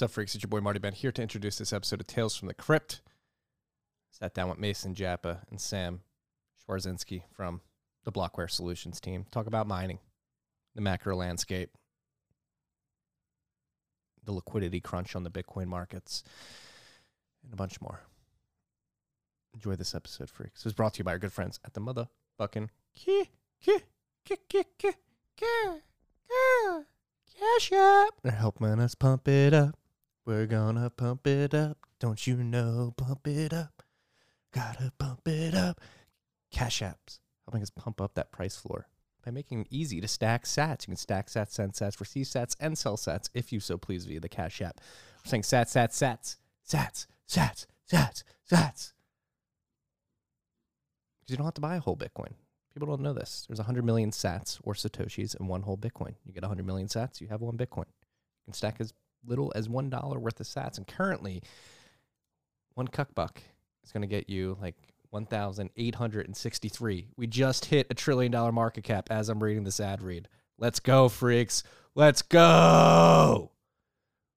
What's up, freaks? It's your boy Marty Bent here to introduce this episode of Tales from the Crypt. Sat down with Mason Jappa and Sam Schwarzinski from the Blockware Solutions team. Talk about mining, the macro landscape, the liquidity crunch on the Bitcoin markets, and a bunch more. Enjoy this episode, freaks. It was brought to you by our good friends at the motherfucking Key Key Key Key Key Cash App. They're helping us pump it up. We're gonna pump it up. Don't you know? Pump it up. Gotta pump it up. Cash apps helping us pump up that price floor by making it easy to stack sats. You can stack sats, send sats, receive sats, and sell sats if you so please via the Cash app. We're saying sats, sats, sats, sats, sats, sats, sats. Because you don't have to buy a whole Bitcoin. People don't know this. There's 100 million sats or satoshis in one whole Bitcoin. You get 100 million sats, you have one Bitcoin. You can stack as little as one dollar worth of sats. And currently, one cuck buck is going to get you like 1,863. We just hit a trillion dollar market cap as I'm reading this ad read. Let's go, freaks. Let's go.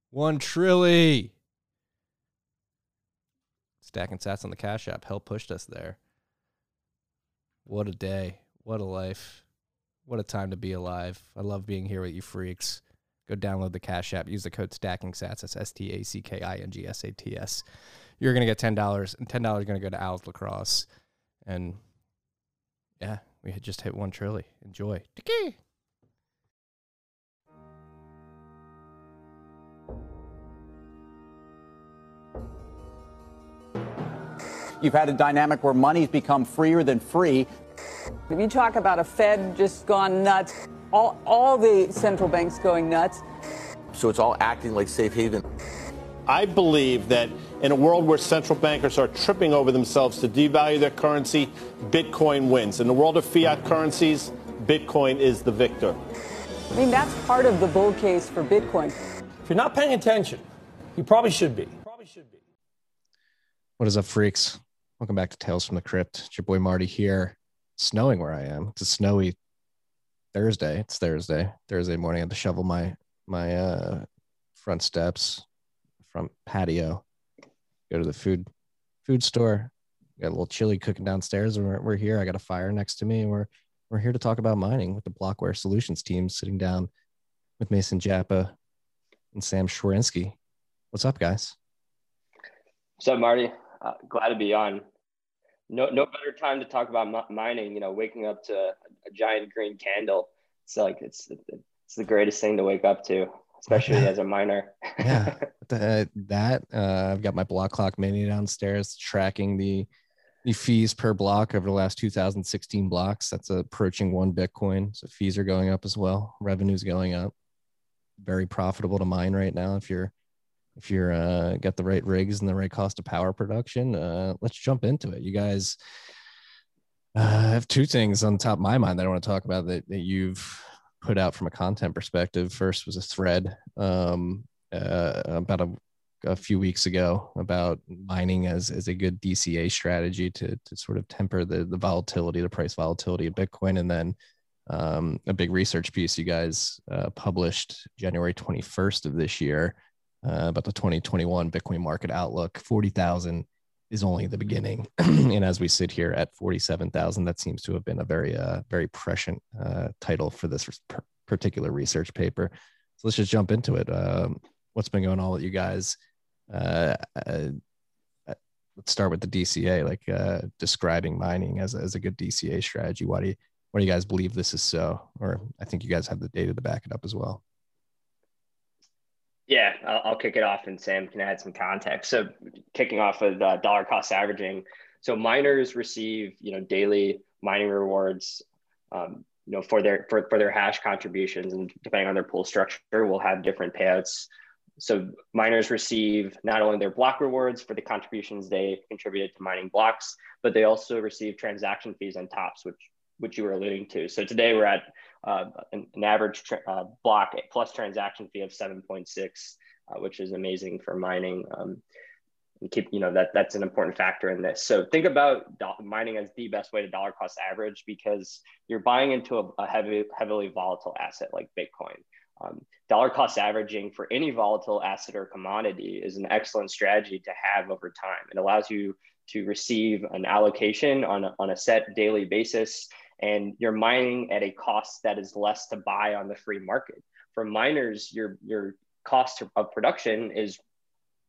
One trilly. Stacking sats on the Cash App Hell pushed us there. What a day. What a life. What a time to be alive. I love being here with you freaks. Go download the Cash App. Use the code Stacking Sats. That's S T A C K I N G S A T S. You're gonna get ten dollars, and ten dollars is gonna go to Al's Lacrosse. And yeah, we had just hit one trilly. Enjoy. Tiki. You've had a dynamic where money's become freer than free. If you talk about a Fed just gone nuts, all, all the central banks going nuts. So it's all acting like safe haven. I believe that in a world where central bankers are tripping over themselves to devalue their currency, Bitcoin wins. In the world of fiat currencies, Bitcoin is the victor. I mean, that's part of the bull case for Bitcoin. If you're not paying attention, you probably should be. Probably should be. What is up, freaks? Welcome back to Tales from the Crypt. It's your boy Marty here. It's snowing where I am. It's a snowy Thursday. It's Thursday. Thursday morning. I had to shovel my my uh, front steps, front patio. Go to the food food store. Got a little chili cooking downstairs, we're, we're here. I got a fire next to me, and we're we're here to talk about mining with the Blockware Solutions team, sitting down with Mason Jappa and Sam Schwerinsky. What's up, guys? What's up, Marty? Uh, glad to be on. No, no better time to talk about mi- mining. You know, waking up to a, a giant green candle. It's like it's it's the greatest thing to wake up to, especially as a miner. yeah, the, that uh, I've got my block clock mini downstairs tracking the the fees per block over the last 2016 blocks. That's approaching one Bitcoin. So fees are going up as well. Revenue's going up. Very profitable to mine right now if you're if you're uh, got the right rigs and the right cost of power production. Uh, let's jump into it. You guys uh, have two things on top of my mind that I want to talk about that, that you've put out from a content perspective. First was a thread um, uh, about a, a, few weeks ago about mining as, as a good DCA strategy to, to sort of temper the, the volatility, the price volatility of Bitcoin. And then um, a big research piece you guys uh, published January 21st of this year uh, about the 2021 Bitcoin market outlook. 40,000 is only the beginning. and as we sit here at 47,000, that seems to have been a very, uh, very prescient uh, title for this particular research paper. So let's just jump into it. Um, what's been going on with you guys? Uh, uh, uh let's start with the DCA, like uh, describing mining as, as a good DCA strategy. Why do you, why do you guys believe this is so? Or I think you guys have the data to back it up as well. Yeah, I'll, I'll, kick it off and Sam can add some context. So, kicking off with uh, dollar cost averaging. So, miners receive you know daily mining rewards, um, you know for their for, for their hash contributions, and depending on their pool structure, will have different payouts. So, miners receive not only their block rewards for the contributions they contributed to mining blocks, but they also receive transaction fees on tops, which which you were alluding to. So today we're at uh, an, an, average tra- uh, block plus transaction fee of 7.6, uh, which is amazing for mining. Um, keep, you know, that that's an important factor in this. So think about mining as the best way to dollar cost average because you're buying into a, a heavy, heavily volatile asset like Bitcoin. um, dollar cost averaging for any volatile asset or commodity is an excellent strategy to have over time. It allows you to receive an allocation on a, on a set daily basis, and you're mining at a cost that is less to buy on the free market. For miners, your your cost of production is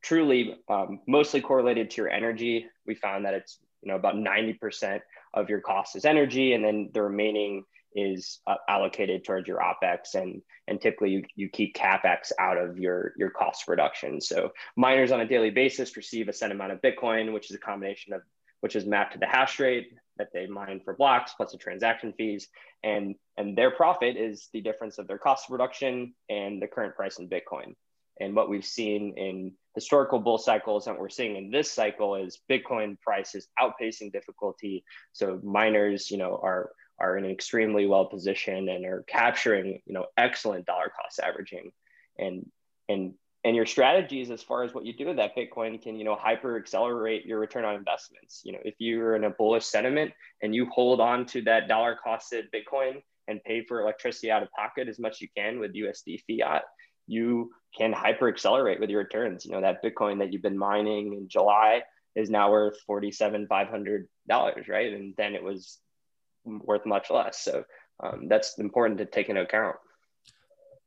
truly um, mostly correlated to your energy. We found that it's you know about 90% of your cost is energy, and then the remaining is uh, allocated towards your opex and and typically you, you keep capex out of your your cost reduction so miners on a daily basis receive a set amount of bitcoin which is a combination of which is mapped to the hash rate that they mine for blocks plus the transaction fees. And and their profit is the difference of their cost of production and the current price in bitcoin. And what we've seen in historical bull cycles and what we're seeing in this cycle is bitcoin prices outpacing difficulty. So miners you know are are in an extremely well position and are capturing you know excellent dollar cost averaging. And and and your strategies as far as what you do with that bitcoin can you know hyper accelerate your return on investments you know if you're in a bullish sentiment and you hold on to that dollar costed bitcoin and pay for electricity out of pocket as much as you can with usd fiat you can hyper accelerate with your returns you know that bitcoin that you've been mining in july is now worth 47 500 dollars right and then it was worth much less. So um, that's important to take into account.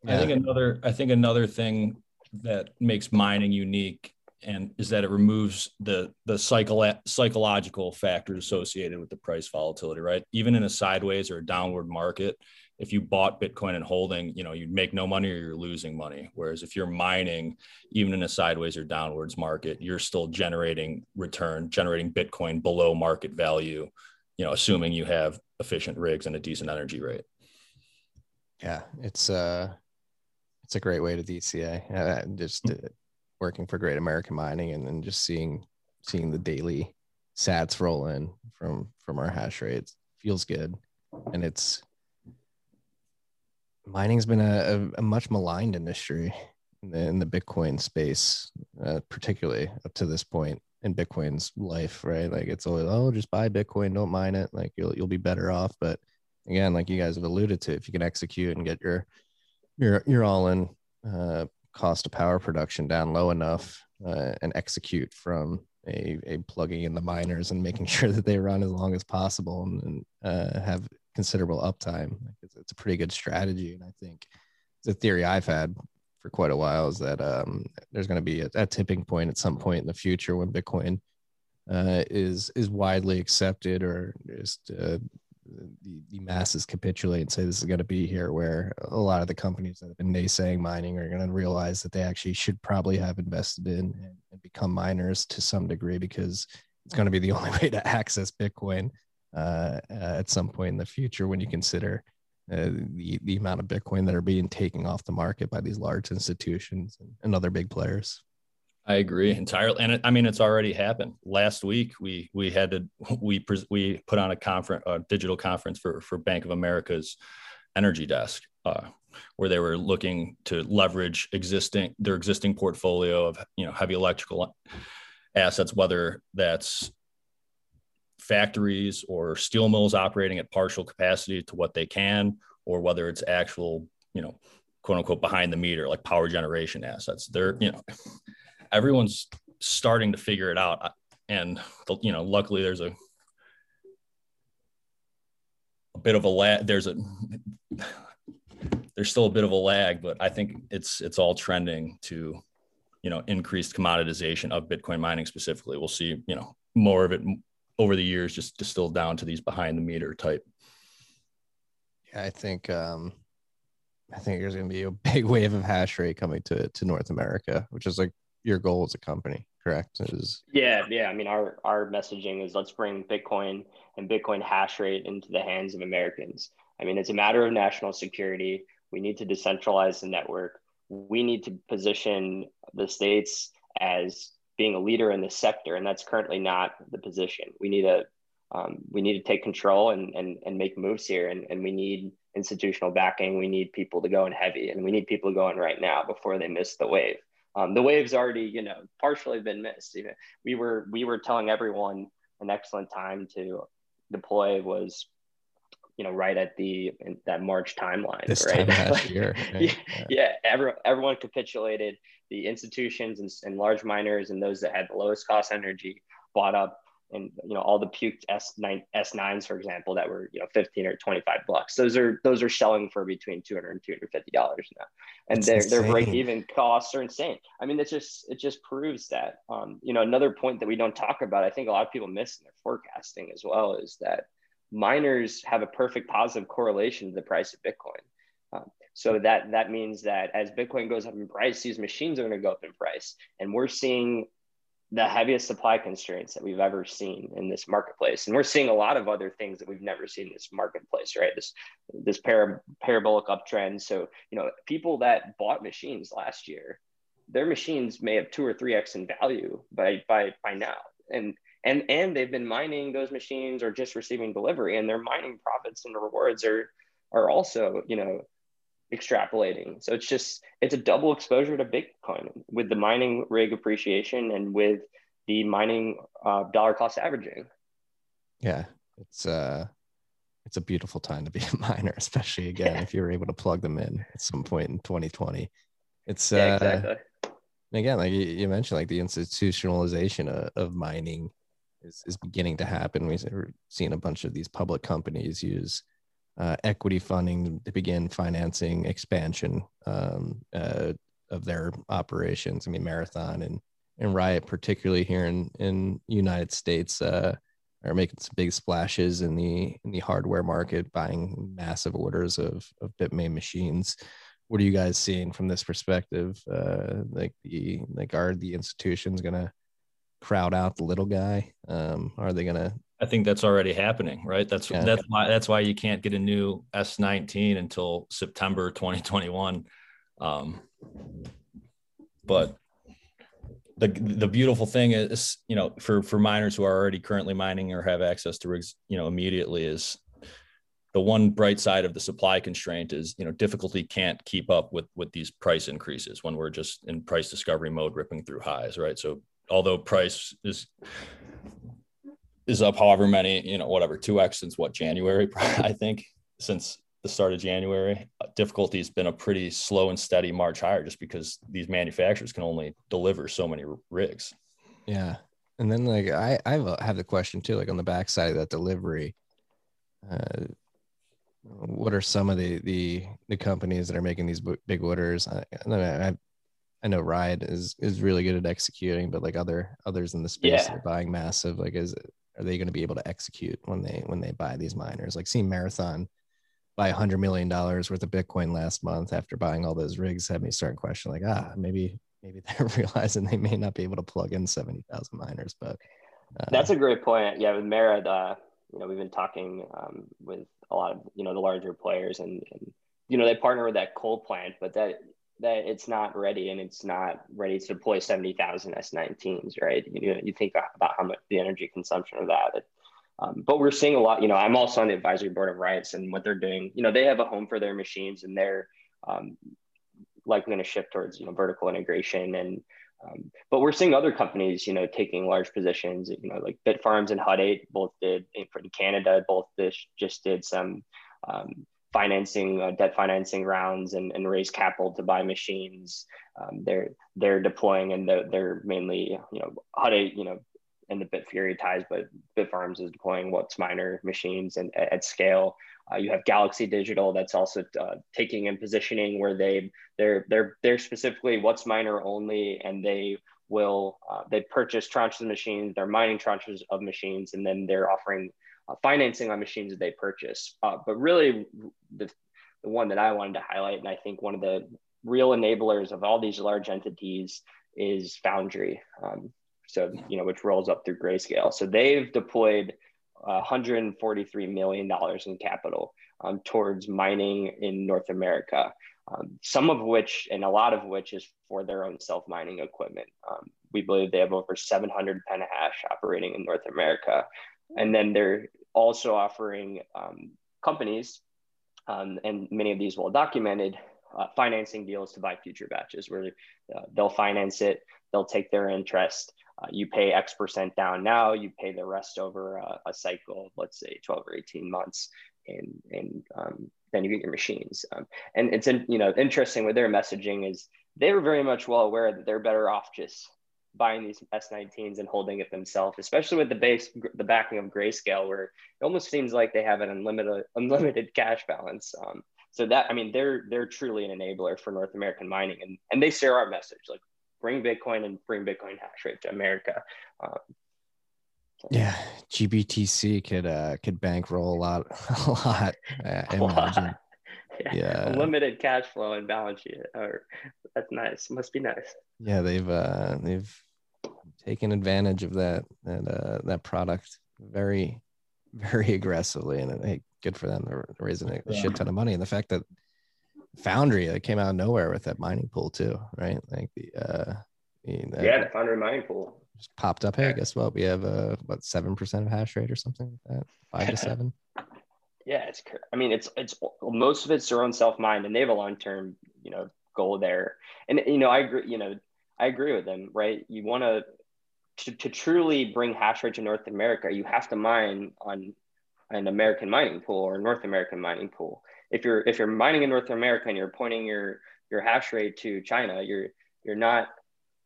I think another I think another thing that makes mining unique and is that it removes the the psycho- psychological factors associated with the price volatility, right? Even in a sideways or a downward market, if you bought Bitcoin and holding, you know, you'd make no money or you're losing money. Whereas if you're mining, even in a sideways or downwards market, you're still generating return, generating Bitcoin below market value you know, assuming you have efficient rigs and a decent energy rate. Yeah, it's uh it's a great way to DCA. Uh, just uh, working for Great American Mining and then just seeing seeing the daily sats roll in from from our hash rates feels good, and it's mining's been a, a, a much maligned industry in the, in the Bitcoin space, uh, particularly up to this point in Bitcoin's life, right? Like it's always, oh, just buy Bitcoin, don't mine it. Like you'll you'll be better off. But again, like you guys have alluded to, if you can execute and get your your your all in uh, cost of power production down low enough uh, and execute from a, a plugging in the miners and making sure that they run as long as possible and, and uh, have considerable uptime. It's, it's, a pretty good strategy. And I think the theory I've had for quite a while is that um, there's going to be a, a, tipping point at some point in the future when Bitcoin uh, is is widely accepted or just uh, the, the masses capitulate and say this is going to be here where a lot of the companies that have been naysaying mining are going to realize that they actually should probably have invested in and, and become miners to some degree because it's going to be the only way to access Bitcoin uh, at some point in the future when you consider uh, the the amount of Bitcoin that are being taken off the market by these large institutions and, and other big players. I agree entirely, and I mean it's already happened. Last week we we had to we we put on a conference, a digital conference for for Bank of America's energy desk, uh, where they were looking to leverage existing their existing portfolio of you know heavy electrical assets, whether that's factories or steel mills operating at partial capacity to what they can, or whether it's actual, you know, quote unquote behind the meter, like power generation assets. They're, you know, everyone's starting to figure it out. And, you know, luckily there's a, a bit of a lag. There's a, there's still a bit of a lag, but I think it's, it's all trending to, you know, increased commoditization of Bitcoin mining specifically. We'll see, you know, more of it over the years just distilled down to these behind the meter type. Yeah, I think um I think there's going to be a big wave of hash rate coming to to North America, which is like your goal as a company, correct? Is yeah, yeah. I mean, our our messaging is let's bring Bitcoin and Bitcoin hash rate into the hands of Americans. I mean, it's a matter of national security. We need to decentralize the network. We need to position the states as being a leader in this sector, and that's currently not the position. We need to um, we need to take control and and, and make moves here, and, and we need institutional backing. We need people to go in heavy, and we need people to go in right now before they miss the wave. Um, the wave's already, you know, partially been missed. We were we were telling everyone an excellent time to deploy was you know, right at the that March timeline. This right? time last year. Right? yeah, yeah. Every, everyone capitulated. The institutions and, and large miners and those that had the lowest cost energy bought up and you know all the puked S9 S9s for example that were you know 15 or 25 bucks. Those are those are selling for between 200 and 250 dollars now. And their their break even costs are insane. I mean it just it just proves that um, you know another point that we don't talk about I think a lot of people miss in their forecasting as well is that miners have a perfect positive correlation to the price of Bitcoin. Um, so that that means that as Bitcoin goes up in price, these machines are going to go up in price, and we're seeing the heaviest supply constraints that we've ever seen in this marketplace. And we're seeing a lot of other things that we've never seen in this marketplace, right? This this para, parabolic uptrend. So, you know, people that bought machines last year, their machines may have two or three X in value by by by now. And and and they've been mining those machines or just receiving delivery and their mining profits and rewards are are also, you know, extrapolating. So it's just it's a double exposure to Bitcoin with the mining rig appreciation and with the mining uh, dollar cost averaging. Yeah, it's uh it's a beautiful time to be a miner, especially again yeah. if you're able to plug them in at some point in 2020. It's yeah, uh, exactly. Again, like you mentioned, like the institutionalization of, of mining is, is beginning to happen. We've seen a bunch of these public companies use uh, equity funding to begin financing expansion um, uh, of their operations. I mean, Marathon and and Riot, particularly here in in United States, uh, are making some big splashes in the in the hardware market, buying massive orders of of Bitmain machines. What are you guys seeing from this perspective? Uh, like the like are the institutions gonna crowd out the little guy? Um, are they gonna I think that's already happening, right? That's yeah. that's why that's why you can't get a new S19 until September 2021. Um, but the the beautiful thing is, you know, for for miners who are already currently mining or have access to rigs, you know, immediately is the one bright side of the supply constraint is, you know, difficulty can't keep up with with these price increases when we're just in price discovery mode, ripping through highs, right? So although price is is up however many, you know, whatever, 2x since what, January, I think, since the start of January. Difficulty has been a pretty slow and steady march higher just because these manufacturers can only deliver so many rigs. Yeah. And then, like, I, I have the question too, like on the backside of that delivery. Uh, what are some of the the the companies that are making these big orders? I, I, I know Riot is is really good at executing, but like other others in the space yeah. are buying massive. Like, is are they going to be able to execute when they when they buy these miners? Like seeing Marathon buy hundred million dollars worth of Bitcoin last month after buying all those rigs had me start questioning like ah maybe maybe they're realizing they may not be able to plug in seventy thousand miners. But uh, that's a great point. Yeah, with Merit, uh, you know, we've been talking um, with a lot of you know the larger players and, and you know they partner with that coal plant, but that that it's not ready and it's not ready to deploy 70,000 S19s, right? You know, you think about how much the energy consumption of that. Um, but we're seeing a lot, you know, I'm also on the advisory board of Riots and what they're doing, you know, they have a home for their machines and they're um, likely going to shift towards, you know, vertical integration. And, um, but we're seeing other companies, you know, taking large positions, you know, like Bitfarms and Hut 8 both did in Canada, both this just did some, um, financing, uh, debt financing rounds, and, and raise capital to buy machines. Um, they're they're deploying, and they're, they're mainly you know how to you know in the Bitfury ties, but Bitfarms is deploying what's WhatsMiner machines and at, scale. Uh, you have Galaxy Digital that's also uh, taking and positioning where they they're they're they're specifically WhatsMiner only, and they will uh, they purchase tranches of machines, they're mining tranches of machines, and then they're offering uh, financing on machines that they purchase. Uh, but really, the, the one that I wanted to highlight, and I think one of the real enablers of all these large entities is Foundry. Um, so, you know, which rolls up through Grayscale. So they've deployed uh, $143 million in capital um, towards mining in North America. Um, some of which, and a lot of which, is for their own self mining equipment. Um, we believe they have over 700 petahash operating in North America. And then they're also offering um, companies, um, and many of these well documented, uh, financing deals to buy future batches where uh, they'll finance it, they'll take their interest. Uh, you pay X percent down now, you pay the rest over a, cycle of, let's say, 12 or 18 months. and and um, then you get your machines. Um, and it's in, you know interesting with their messaging is they were very much well aware that they're better off just buying these S19s and holding it themselves, especially with the base the backing of Grayscale, where it almost seems like they have an unlimited unlimited cash balance. Um, so that I mean they're they're truly an enabler for North American mining, and and they share our message like bring Bitcoin and bring Bitcoin hash rate to America. Um, yeah, GBTC could uh could bankroll a lot, a lot. I yeah. yeah. Limited cash flow and balance sheet. Or that's nice. Must be nice. Yeah, they've uh they've taken advantage of that that uh that product very very aggressively and hey, good for them. They're raising a yeah. shit ton of money. And the fact that Foundry that came out of nowhere with that mining pool too, right? Like the uh the, yeah, the Foundry mining pool just popped up. Hey, guess what? We have uh what seven percent of hash rate or something like that, five to seven. yeah, it's. I mean, it's it's most of it's their own self mind, and they have a long term, you know, goal there. And you know, I agree. You know, I agree with them. Right? You want to to to truly bring hash rate to North America, you have to mine on an American mining pool or North American mining pool. If you're if you're mining in North America and you're pointing your your hash rate to China, you're you're not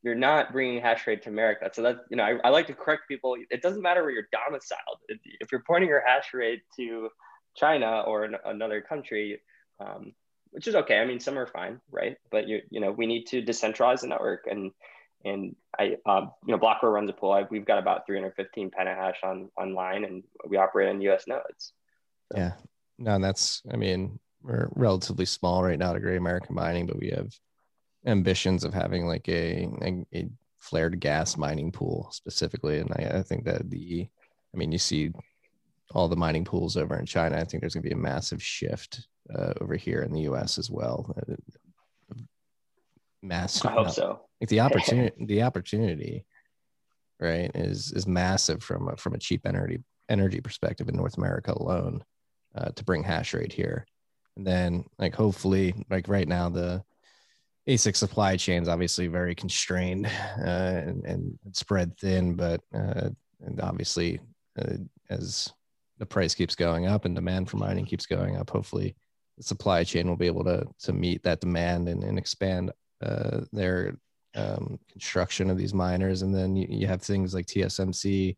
you're not bringing hash rate to America. So that's, you know, I, I like to correct people. It doesn't matter where you're domiciled. If you're pointing your hash rate to China or an, another country, um, which is okay. I mean, some are fine, right? But you, you know, we need to decentralize the network and, and I, um, you know, Blockware runs a pool. I, we've got about 315 petahash on online and we operate on US nodes. So. Yeah, no, and that's, I mean, we're relatively small right now to Great American Mining, but we have ambitions of having like a, a, a flared gas mining pool specifically. And I, I, think that the, I mean, you see all the mining pools over in China. I think there's going to be a massive shift uh, over here in the U.S. as well. Massive. I hope so. Like the opportunity, the opportunity, right, is is massive from a, from a cheap energy energy perspective in North America alone uh, to bring hash rate here. And then, like, hopefully, like right now, the ASIC supply chain is obviously very constrained uh, and, and, spread thin, but uh, and obviously uh, as the price keeps going up and demand for mining keeps going up, hopefully the supply chain will be able to to meet that demand and, and expand uh, their um, construction of these miners. And then you, you, have things like TSMC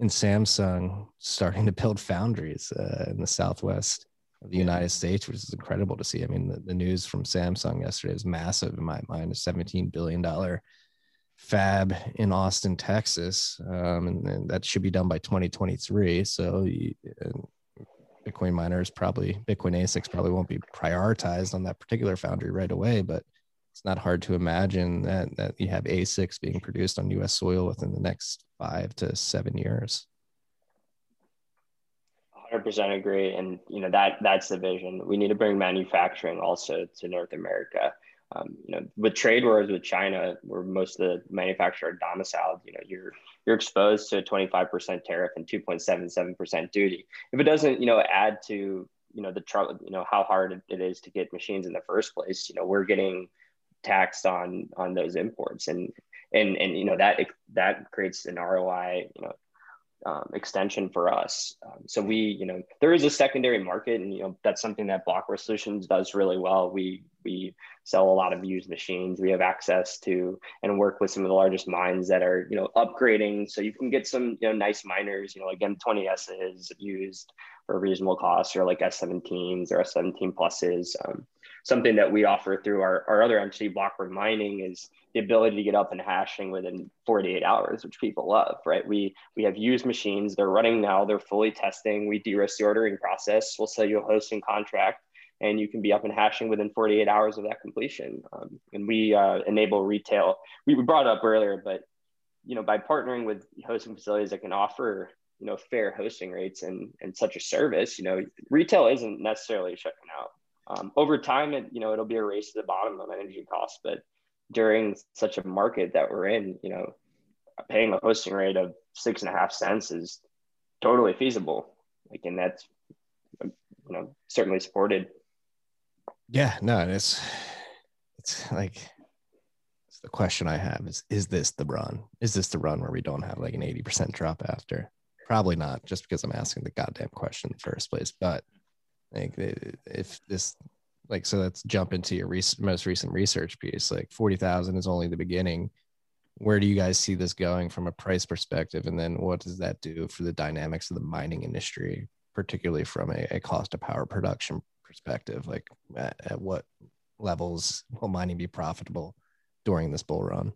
and Samsung starting to build foundries uh, in the Southwest of the United States, which is incredible to see. I mean, the, the news from Samsung yesterday is massive in my mind. A $17 billion fab in Austin, Texas, um, and, and, that should be done by 2023. So you, Bitcoin miners probably, Bitcoin ASICs probably won't be prioritized on that particular foundry right away, but it's not hard to imagine that, that you have ASICs being produced on US soil within the next five to seven years. 100% agree. And you know that that's the vision. We need to bring manufacturing also to north america. Um, you know with trade wars with china where most of the manufacturer are domiciled you know you're you're exposed to a 25% tariff and 2.77% duty. If it doesn't you know add to you know the trouble you know how hard it is to get machines in the first place you know we're getting taxed on on those imports and and and you know that that creates an roi you know um, extension for us. Um, so we, you know, there is a secondary market, and you know that's something that Blockware Solutions does really well. We we sell a lot of used machines. We have access to and work with some of the largest mines that are, you know, upgrading. So you can get some, you know, nice miners, you know, like M20Ss used for reasonable costs, or like S17s or S17 pluses. Um, something that we offer through our, our other entity, Blockware Mining, is the ability to get up and hashing within 48 hours, which people love, right? We we have used machines, they're running now, they're fully testing. We de-risk the ordering process. We'll sell you a hosting contract and you can be up and hashing within 48 hours of that completion. Um, and we uh, enable retail. We, we brought up earlier, but you know, by partnering with hosting facilities that can offer you know fair hosting rates and and such a service, you know, retail isn't necessarily shutting out. Um, over time, it, you know, it'll be a race to the bottom on energy costs, but during such a market that we're in, you know, paying a hosting rate of six and a half cents is totally feasible. Like, and that's, you know, certainly supported. Yeah, no, it's, it's like, it's the question I have is, is this the run? Is this the run where we don't have like an 80% drop after? Probably not just because I'm asking the goddamn question in the first place, but Like if this, like, so let's jump into your rec- most recent research piece. Like forty thousand is only the beginning. Where do you guys see this going from a price perspective, and then what does that do for the dynamics of the mining industry, particularly from a, a cost of power production perspective? Like, at, at what levels will mining be profitable during this bull run?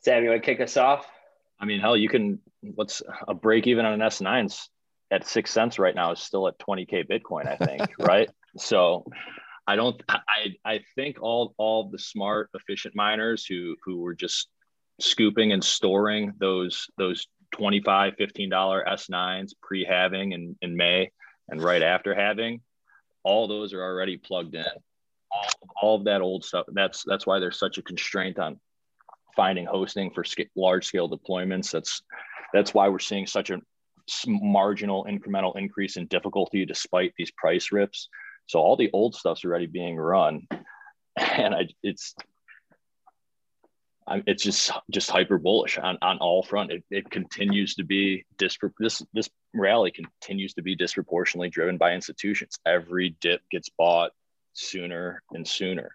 Sam, you want to kick us off? I mean, hell, you can. What's a break even on an S9s at six cents right now is still at 20k Bitcoin, I think, right? So, I don't. I I think all all the smart, efficient miners who who were just scooping and storing those those 25 15 dollar s9s pre-halving in, in may and right after halving all those are already plugged in all, all of that old stuff that's that's why there's such a constraint on finding hosting for large scale deployments. That's that's why we're seeing such a marginal incremental increase in difficulty despite these price rips. So all the old stuff's already being run, and I, it's it's just just hyper bullish on, on all front. It, it continues to be dispro- this this rally continues to be disproportionately driven by institutions. Every dip gets bought sooner and sooner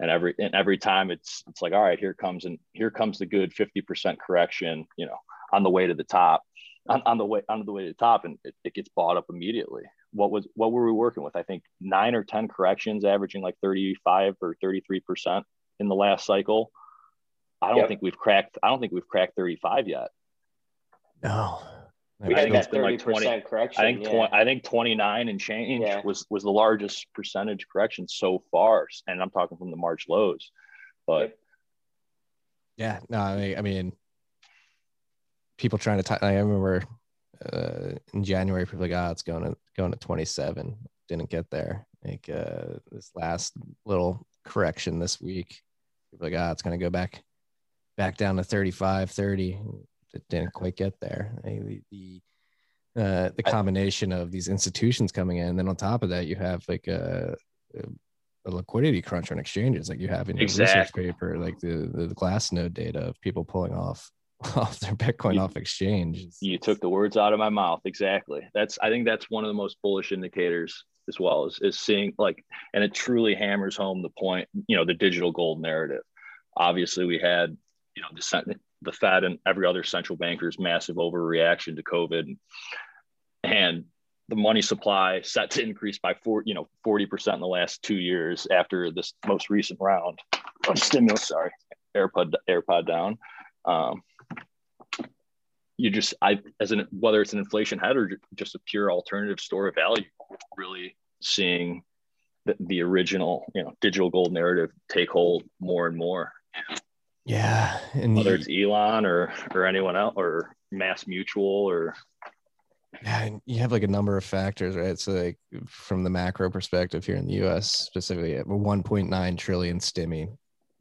and every and every time it's it's like all right here comes and here comes the good 50% correction you know on the way to the top on, on the way on the way to the top and it, it, gets bought up immediately what was what were we working with i think nine or ten corrections averaging like 35 or 33% in the last cycle i don't yep. think we've cracked i don't think we've cracked 35 yet no we had that thirty percent correction. I think yeah. 20, I think twenty nine and change yeah. was was the largest percentage correction so far, and I'm talking from the March lows. But yeah, no, I, I mean, people trying to. T- I remember uh, in January, people like, "Ah, oh, it's going to going to 27." Didn't get there. Like uh, this last little correction this week, people like, "Ah, oh, it's going to go back back down to 35, 30." it didn't quite get there. The the, uh, the combination of these institutions coming in, and then on top of that, you have like a, a liquidity crunch on exchanges, like you have in your exactly. research paper, like the, the Glassnode data of people pulling off off their Bitcoin you, off exchange. You took the words out of my mouth. Exactly. That's I think that's one of the most bullish indicators as well is, is seeing like and it truly hammers home the point, you know, the digital gold narrative. Obviously, we had you know the the Fed and every other central banker's massive overreaction to COVID, and the money supply set to increase by four, you know, forty percent in the last two years after this most recent round of stimulus. Sorry, AirPod AirPod down. Um, you just I as an whether it's an inflation head or just a pure alternative store of value, really seeing the, the original you know digital gold narrative take hold more and more. Yeah, and whether it's Elon or or anyone else or Mass Mutual or yeah, you have like a number of factors, right? So like from the macro perspective here in the U.S. specifically, a 1.9 trillion stimmy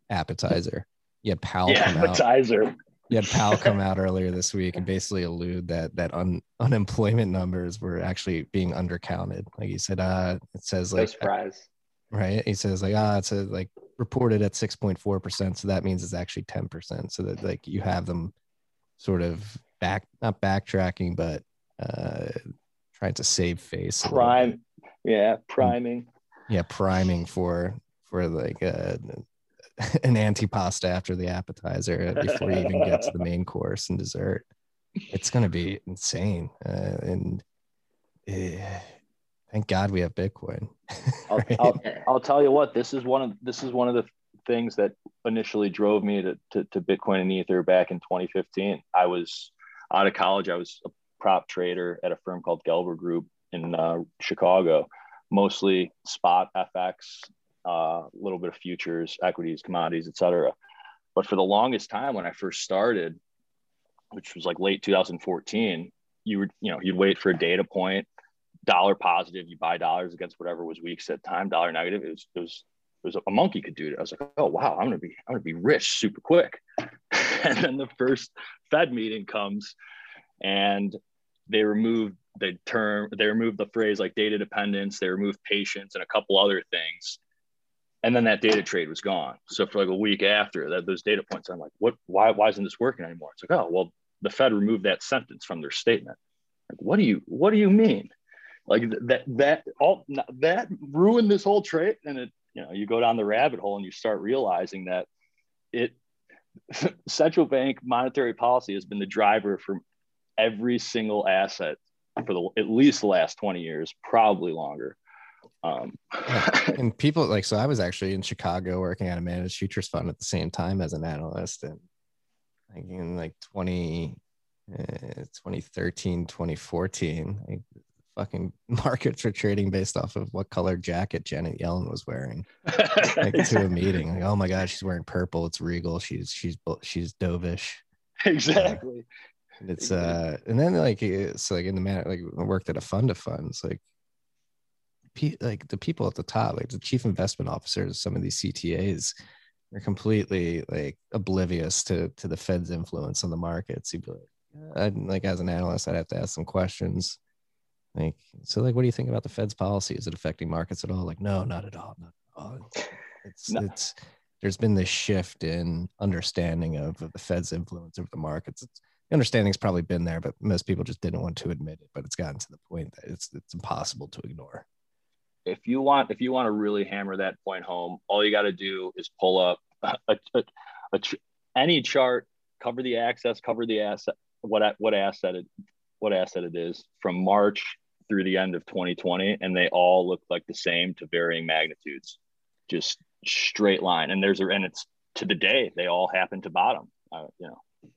appetizer. Had Powell yeah, appetizer. out. You had Powell come out earlier this week and basically allude that that un, unemployment numbers were actually being undercounted. Like he said, uh, it says like no surprise. Right. He says like ah, it's a like reported at 6.4%. So that means it's actually 10%. So that like you have them sort of back, not backtracking, but uh, trying to save face. Prime. Yeah. Priming. Yeah. Priming for, for like uh, an antipasta after the appetizer before you even get to the main course and dessert. It's going to be insane. Uh, and, uh, thank God we have Bitcoin. right? I'll, I'll, I'll, tell you what, this is one of this is one of the things that initially drove me to, to, to Bitcoin and Ether back in 2015. I was out of college. I was a prop trader at a firm called Gelber Group in uh, Chicago, mostly spot FX, uh, a little bit of futures, equities, commodities, etc. But for the longest time, when I first started, which was like late 2014, you would you know you'd wait for a data point dollar positive, you buy dollars against whatever was weak at time, dollar negative. It was, it was, it was a monkey could do it. I was like, oh wow, I'm gonna be, I'm gonna be rich super quick. and then the first Fed meeting comes, and they remove the term, they remove the phrase like data dependence, they remove patience, and a couple other things. And then that data trade was gone. So for like a week after that, those data points, I'm like, what? Why? Why isn't this working anymore? It's like, oh well, the Fed removed that sentence from their statement Like, what do you what do you mean? Like that that all that ruined this whole trade. And it, you know, you go down the rabbit hole and you start realizing that it central bank monetary policy has been the driver for every single asset for the at least the last 20 years, probably longer. Um, and people like so I was actually in Chicago working at a managed futures fund at the same time as an analyst and like in like 20 uh, 2013 2014 like, fucking markets were trading based off of what color jacket Janet Yellen was wearing like to a meeting. Like oh my god she's wearing purple. It's regal. She's she's she's dovish. Exactly. Uh, it's uh and then like it's like in the man like I worked at a fund of funds like like the people at the top like the chief investment officers some of these CTAs are completely like oblivious to to the Fed's influence on the markets. You'd be like, uh, I'd, like as an analyst, I'd have to ask some questions. Like, so like, what do you think about the Fed's policy? Is it affecting markets at all? Like, no, not at all. Not at all. It's no. it's there's been this shift in understanding of, of the Fed's influence over the markets. It's, the understanding's probably been there, but most people just didn't want to admit it. But it's gotten to the point that it's it's impossible to ignore if you want if you want to really hammer that point home, all you got to do is pull up a, a, a, any chart, cover the access, cover the asset, what what asset it what asset it is from March through the end of 2020, and they all look like the same to varying magnitudes, just straight line. And there's a and it's to the day they all happen to bottom. Uh, you know,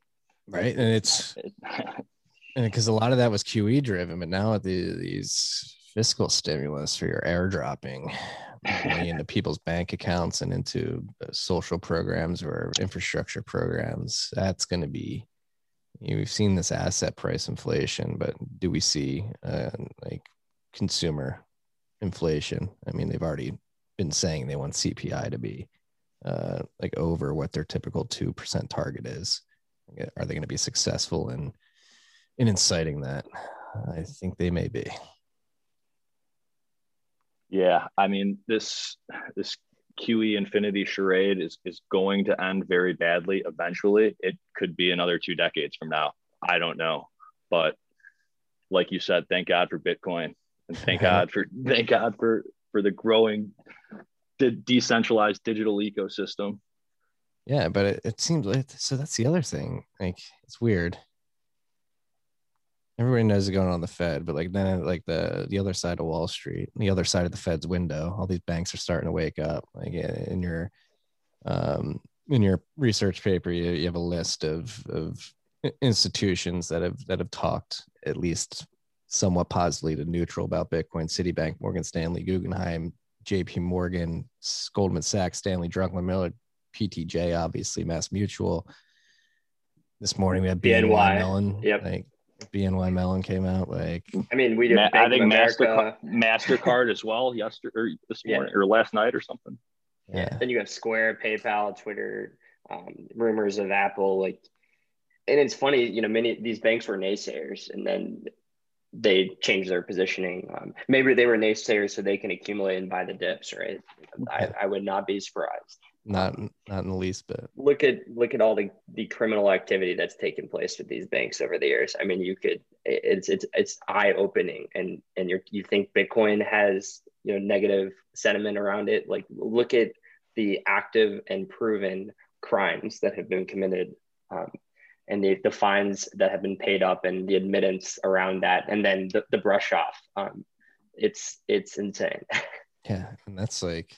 right? And it's and because a lot of that was QE driven, but now the, these fiscal stimulus for your airdropping money into people's bank accounts and into social programs or infrastructure programs. That's going to be, you know, we've seen this asset price inflation, but do we see uh, like consumer inflation? I mean, they've already been saying they want CPI to be uh, like over what their typical 2% target is. Are they going to be successful in, in inciting that? I think they may be. Yeah, I mean this this QE infinity charade is is going to end very badly eventually. It could be another two decades from now. I don't know, but like you said, thank God for Bitcoin and thank God for thank God for for the growing de- decentralized digital ecosystem. Yeah, but it, it seems like so. That's the other thing. Like it's weird everybody knows it's going on the Fed, but like then like the the other side of Wall Street, the other side of the Fed's window, all these banks are starting to wake up. Like in your um in your research paper, you, you have a list of of institutions that have that have talked at least somewhat positively to neutral about Bitcoin. Citibank, Morgan Stanley, Guggenheim, J.P. Morgan, Goldman Sachs, Stanley Druckenmiller, Miller, PTJ, obviously Mass Mutual. This morning we had BNY, BNY Mellon. Yep. Like BNY Mellon came out. Like, I mean, we did. Ma- I think Mastercard, Mastercard as well. Yesterday or this morning yeah. or last night or something. Yeah. Then you have Square, PayPal, Twitter, um, rumors of Apple. Like, and it's funny, you know, many these banks were naysayers, and then they changed their positioning. Um, maybe they were naysayers so they can accumulate and buy the dips, right? I, I would not be surprised not not in the least bit look at look at all the the criminal activity that's taken place with these banks over the years. I mean you could it's it's it's eye opening and and you you think bitcoin has you know negative sentiment around it. Like look at the active and proven crimes that have been committed um, and the, the fines that have been paid up and the admittance around that and then the, the brush off. Um, it's it's insane. Yeah and that's like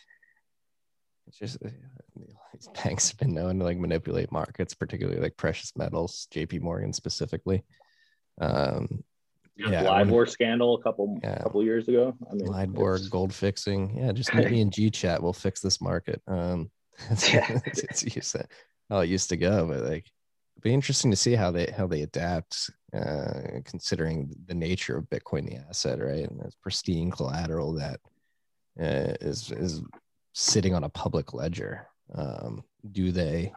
it's just these banks have been known to like manipulate markets, particularly like precious metals, JP Morgan specifically. Um, yeah, LIBOR scandal a couple yeah. couple years ago. I mean, LIBOR gold fixing. Yeah, just meet me in G chat. We'll fix this market. Um, it's, it's, it's how it used to go, but like, it'd be interesting to see how they how they adapt, uh, considering the nature of Bitcoin, the asset, right, and it's pristine collateral that uh, is is sitting on a public ledger um, do they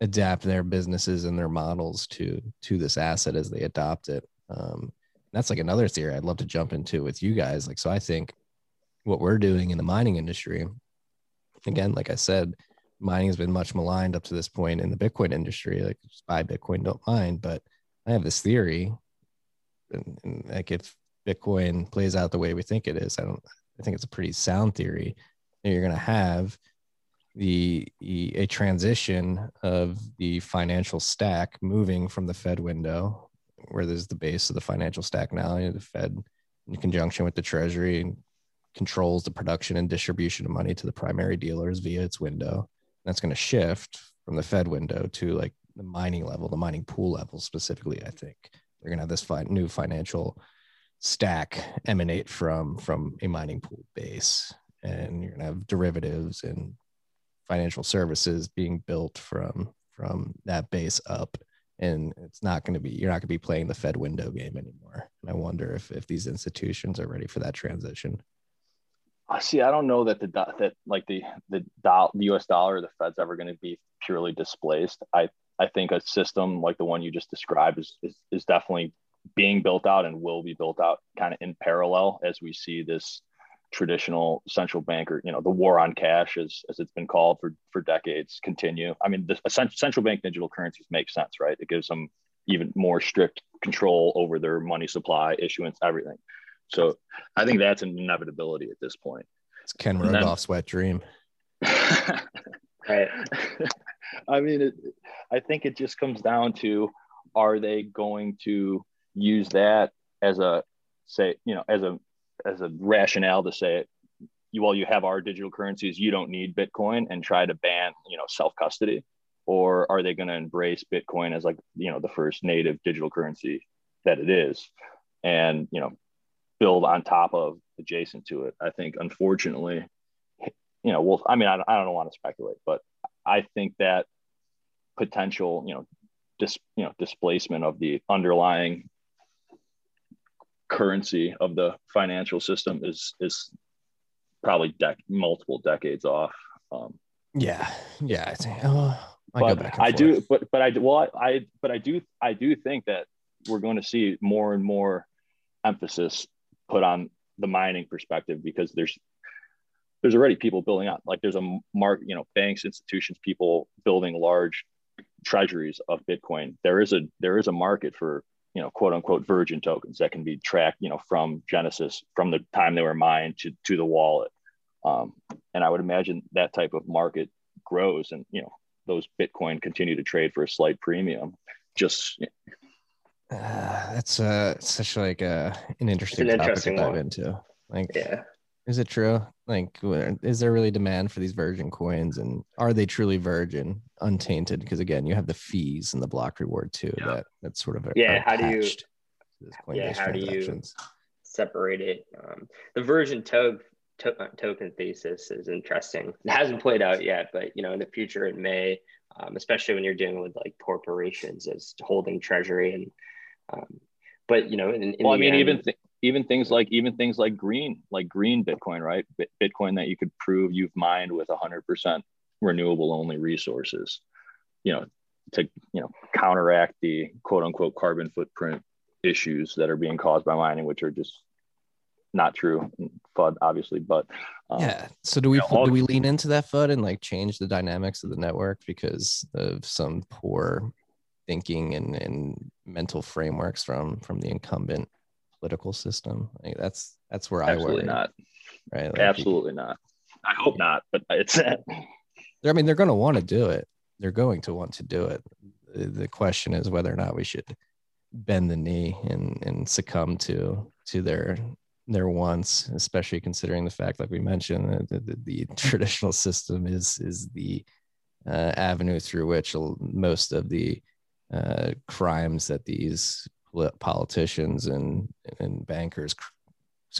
adapt their businesses and their models to to this asset as they adopt it um, that's like another theory i'd love to jump into with you guys like so i think what we're doing in the mining industry again like i said mining has been much maligned up to this point in the bitcoin industry like just buy bitcoin don't mine but i have this theory and, and like if Bitcoin plays out the way we think it is, I don't. I think it's a pretty sound theory. You're going to have the a transition of the financial stack moving from the Fed window, where there's the base of the financial stack now. You know, the Fed, in conjunction with the Treasury, controls the production and distribution of money to the primary dealers via its window. That's going to shift from the Fed window to like the mining level, the mining pool level specifically. I think they're going to have this fi- new financial stack emanate from from a mining pool base, and you're going to have derivatives and financial services being built from from that base up. And it's not going to be you're not going to be playing the fed window game anymore. And i wonder if if these institutions are ready for that transition. I see i don't know that the that like the the, dollar the us dollar the fed's ever going to be purely displaced. I i think a system like the one you just described is is, is definitely being built out and will be built out kind of in parallel as we see this traditional central banker, you know, the war on cash, as, as it's been called for, for decades, continue. I mean, the central bank digital currencies make sense, right? It gives them even more strict control over their money supply, issuance, everything. So I think that's an inevitability at this point. It's Ken Rogoff's wet dream. right. I mean, it, I think it just comes down to are they going to use that as a say, you know, as a as a rationale to say it you while you have our digital currencies, you don't need Bitcoin and try to ban, you know, self custody, or are they going to embrace Bitcoin as like you know the first native digital currency that it is, and you know build on top of adjacent to it? I think unfortunately, you know, well, I mean, I, I don't want to speculate, but I think that potential, you know, dis, you know, displacement of the underlying currency of the financial system is is probably dec- multiple decades off. Um, yeah, yeah. I think. Oh, I but I do, but but I well, I but I do I do think that we're going to see more and more emphasis put on the mining perspective because there's there's already people building up like there's a mark you know banks institutions people building large treasuries of bitcoin there is a there is a market for you know, quote unquote virgin tokens that can be tracked, you know, from Genesis, from the time they were mined to, to the wallet. Um, and I would imagine that type of market grows and, you know, those Bitcoin continue to trade for a slight premium. Just uh, that's uh such like a an interesting, an interesting topic to dive into. Like, yeah, is it true? Like, is there really demand for these virgin coins, and are they truly virgin, untainted? Because again, you have the fees and the block reward too. Yeah. That that's sort of a, yeah. How do you? Yeah, how do you separate it? Um, the virgin to- to- uh, token thesis is interesting. It hasn't played out yet, but you know, in the future, it may. Um, especially when you're dealing with like corporations as holding treasury and um, but you know in, in well i mean end, even th- even things like even things like green like green bitcoin right? Bitcoin that you could prove you've mined with 100% renewable only resources you know to you know counteract the quote unquote carbon footprint issues that are being caused by mining which are just not true fud obviously but um, yeah. So do we you know, do we lean into that fud and like change the dynamics of the network because of some poor thinking and, and mental frameworks from from the incumbent political system. Like that's that's where Absolutely I worry. not. Right. Like Absolutely not. I hope not, but it's. I mean, they're going to want to do it. They're going to want to do it. The question is whether or not we should bend the knee and and succumb to to their their wants, especially considering the fact, like we mentioned, that the, the, the traditional system is is the uh, avenue through which most of the uh, crimes that these politicians and and bankers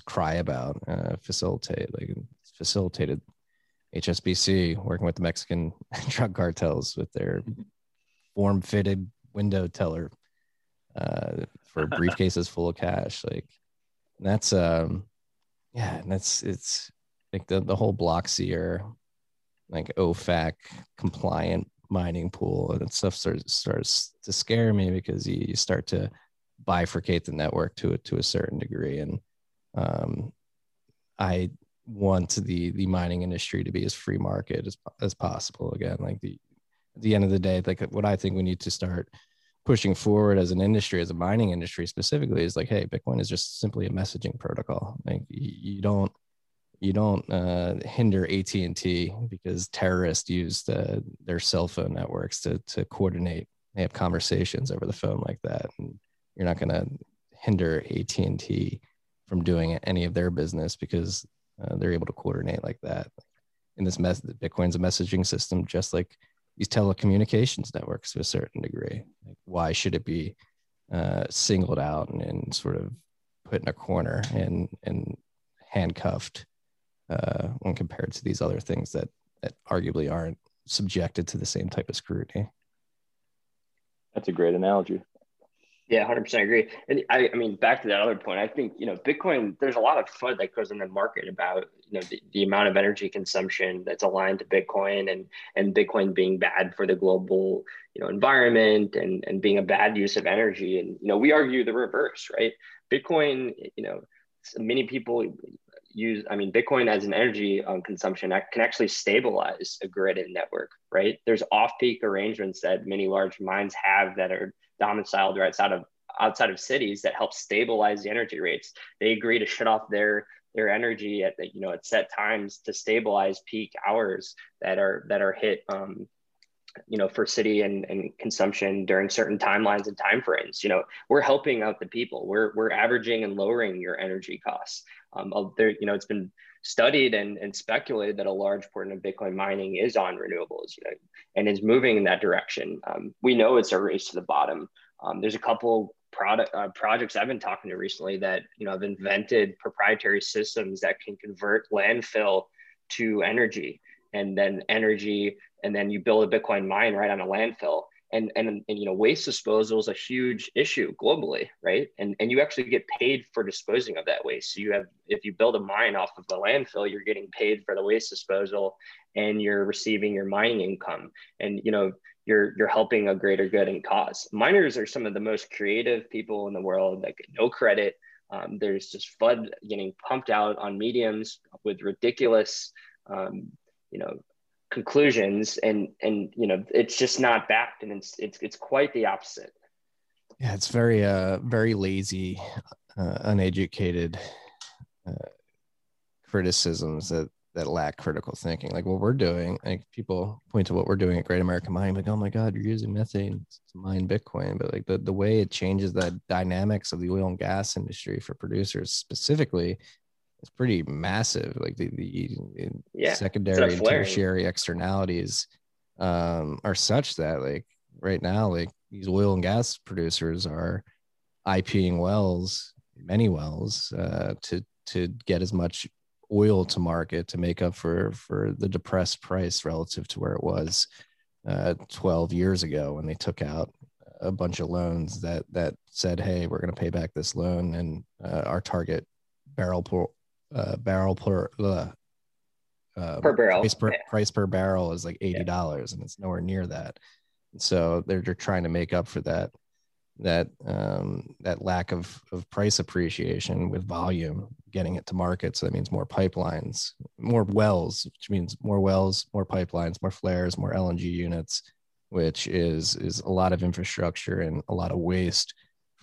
cry about uh, facilitate like facilitated HSBC working with the Mexican drug cartels with their form fitted window teller uh, for briefcases full of cash like that's um yeah that's it's like the, the whole Blockseer like OFAC compliant mining pool and stuff starts starts to scare me because you, you start to bifurcate the network to a, to a certain degree. And um, I want the the mining industry to be as free market as, as possible. Again, like the at the end of the day, like what I think we need to start pushing forward as an industry, as a mining industry specifically, is like, hey, Bitcoin is just simply a messaging protocol. Like you don't you don't uh, hinder AT and T because terrorists use the, their cell phone networks to to coordinate. They have conversations over the phone like that, and you're not going to hinder AT and T from doing any of their business because uh, they're able to coordinate like that. In this mess, Bitcoin's a messaging system, just like these telecommunications networks to a certain degree. Like, why should it be uh, singled out and, and, sort of put in a corner and and handcuffed uh, when compared to these other things that that arguably aren't subjected to the same type of scrutiny? That's a great analogy. Yeah, 100% agree. And I, I mean, back to that other point, I think, you know, Bitcoin, there's a lot of FUD that goes in the market about, you know, the, the amount of energy consumption that's aligned to Bitcoin and, and Bitcoin being bad for the global, you know, environment and, and being a bad use of energy. And, you know, we argue the reverse, right? Bitcoin, you know, many people use, I mean, Bitcoin as an energy um, consumption can actually stabilize a grid and network, right? There's off peak arrangements that many large mines have that are domiciled right outside of outside of cities that help stabilize the energy rates. They agree to shut off their their energy at you know at set times to stabilize peak hours that are that are hit um, you know for city and, and consumption during certain timelines and timeframes you know we're helping out the people. We're, we're averaging and lowering your energy costs. Um, there you know it's been studied and, and speculated that a large portion of Bitcoin mining is on renewables, you know, and is moving in that direction. Um, we know it's a race to the bottom. Um, there's a couple product uh, projects I've been talking to recently that you know have invented proprietary systems that can convert landfill to energy, and then energy, and then you build a Bitcoin mine right on a landfill and, and, and you know waste disposal is a huge issue globally right? And and you actually get paid for disposing of that waste. So you have if you build a mine off of the landfill you're getting paid for the waste disposal and you're receiving your mining income. And you know you're you're helping a greater good and cause. Miners are some of the most creative people in the world that get no credit. Um, there's just FUD getting pumped out on mediums with ridiculous um, you know conclusions and and you know it's just not backed and it's it's, it's quite the opposite. Yeah it's very uh very lazy uh, uneducated uh, criticisms that that lack critical thinking. Like what we're doing like people point to what we're doing at great american mining like oh my god you're using methane to mine bitcoin. But like the, the way it changes the dynamics of the oil and gas industry for producers specifically it's pretty massive. Like the, the yeah, secondary and tertiary externalities um, are such that like right now, like these oil and gas producers are IPing wells, many wells, uh, to to get as much oil to market to make up for for the depressed price relative to where it was uh, 12 years ago when they took out a bunch of loans that that said, "Hey, we're going to pay back this loan," and uh, our target barrel uh, barrel per uh, per barrel price per, yeah. price per barrel is like eighty dollars, yeah. and it's nowhere near that. So they're, they're trying to make up for that that um, that lack of of price appreciation with volume, getting it to market. So that means more pipelines, more wells, which means more wells, more pipelines, more flares, more LNG units, which is is a lot of infrastructure and a lot of waste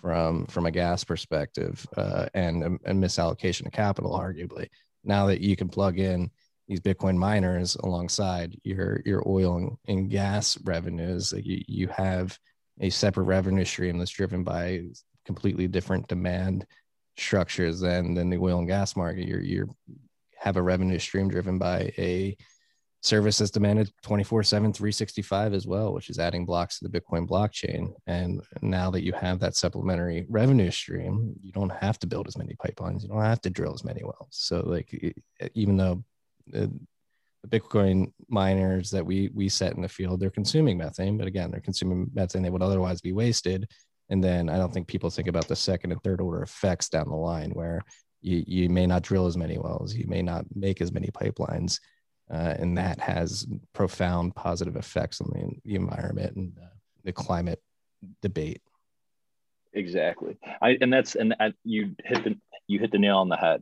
from from a gas perspective uh, and a, misallocation of capital arguably. Now that you can plug in these bitcoin miners alongside your your oil and, and gas revenues you, you have a separate revenue stream that's driven by completely different demand structures than than the oil and gas market. You're you have a revenue stream driven by a service is demanded 24 7 365 as well which is adding blocks to the bitcoin blockchain. And now that you have that supplementary revenue stream you don't have to build as many pipelines. You don't have to drill as many wells. So like even though the, the bitcoin miners that we we set in the field they're consuming methane but again they're consuming methane that would otherwise be wasted. And then i don't think people think about the second and third order effects down the line where you, you may not drill as many wells. You may not make as many pipelines uh, and that has profound positive effects on the, the environment and uh, the climate debate. Exactly, I, and that's and you hit the you hit the nail on the head.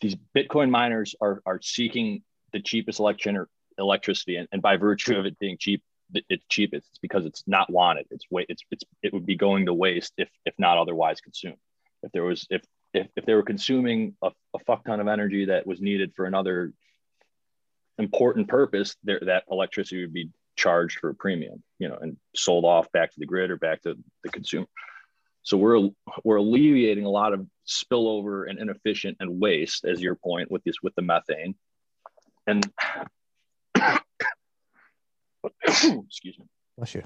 These Bitcoin miners are are seeking the cheapest election or electricity, and, and by virtue of it being cheap, it's cheapest. It's because it's not wanted. It's way it's it's it would be going to waste if if not otherwise consumed. If there was if if, if they were consuming a, a fuck ton of energy that was needed for another important purpose, there that electricity would be charged for a premium, you know, and sold off back to the grid or back to the consumer. So we're we're alleviating a lot of spillover and inefficient and waste, as your point with this with the methane. And excuse me. Bless you.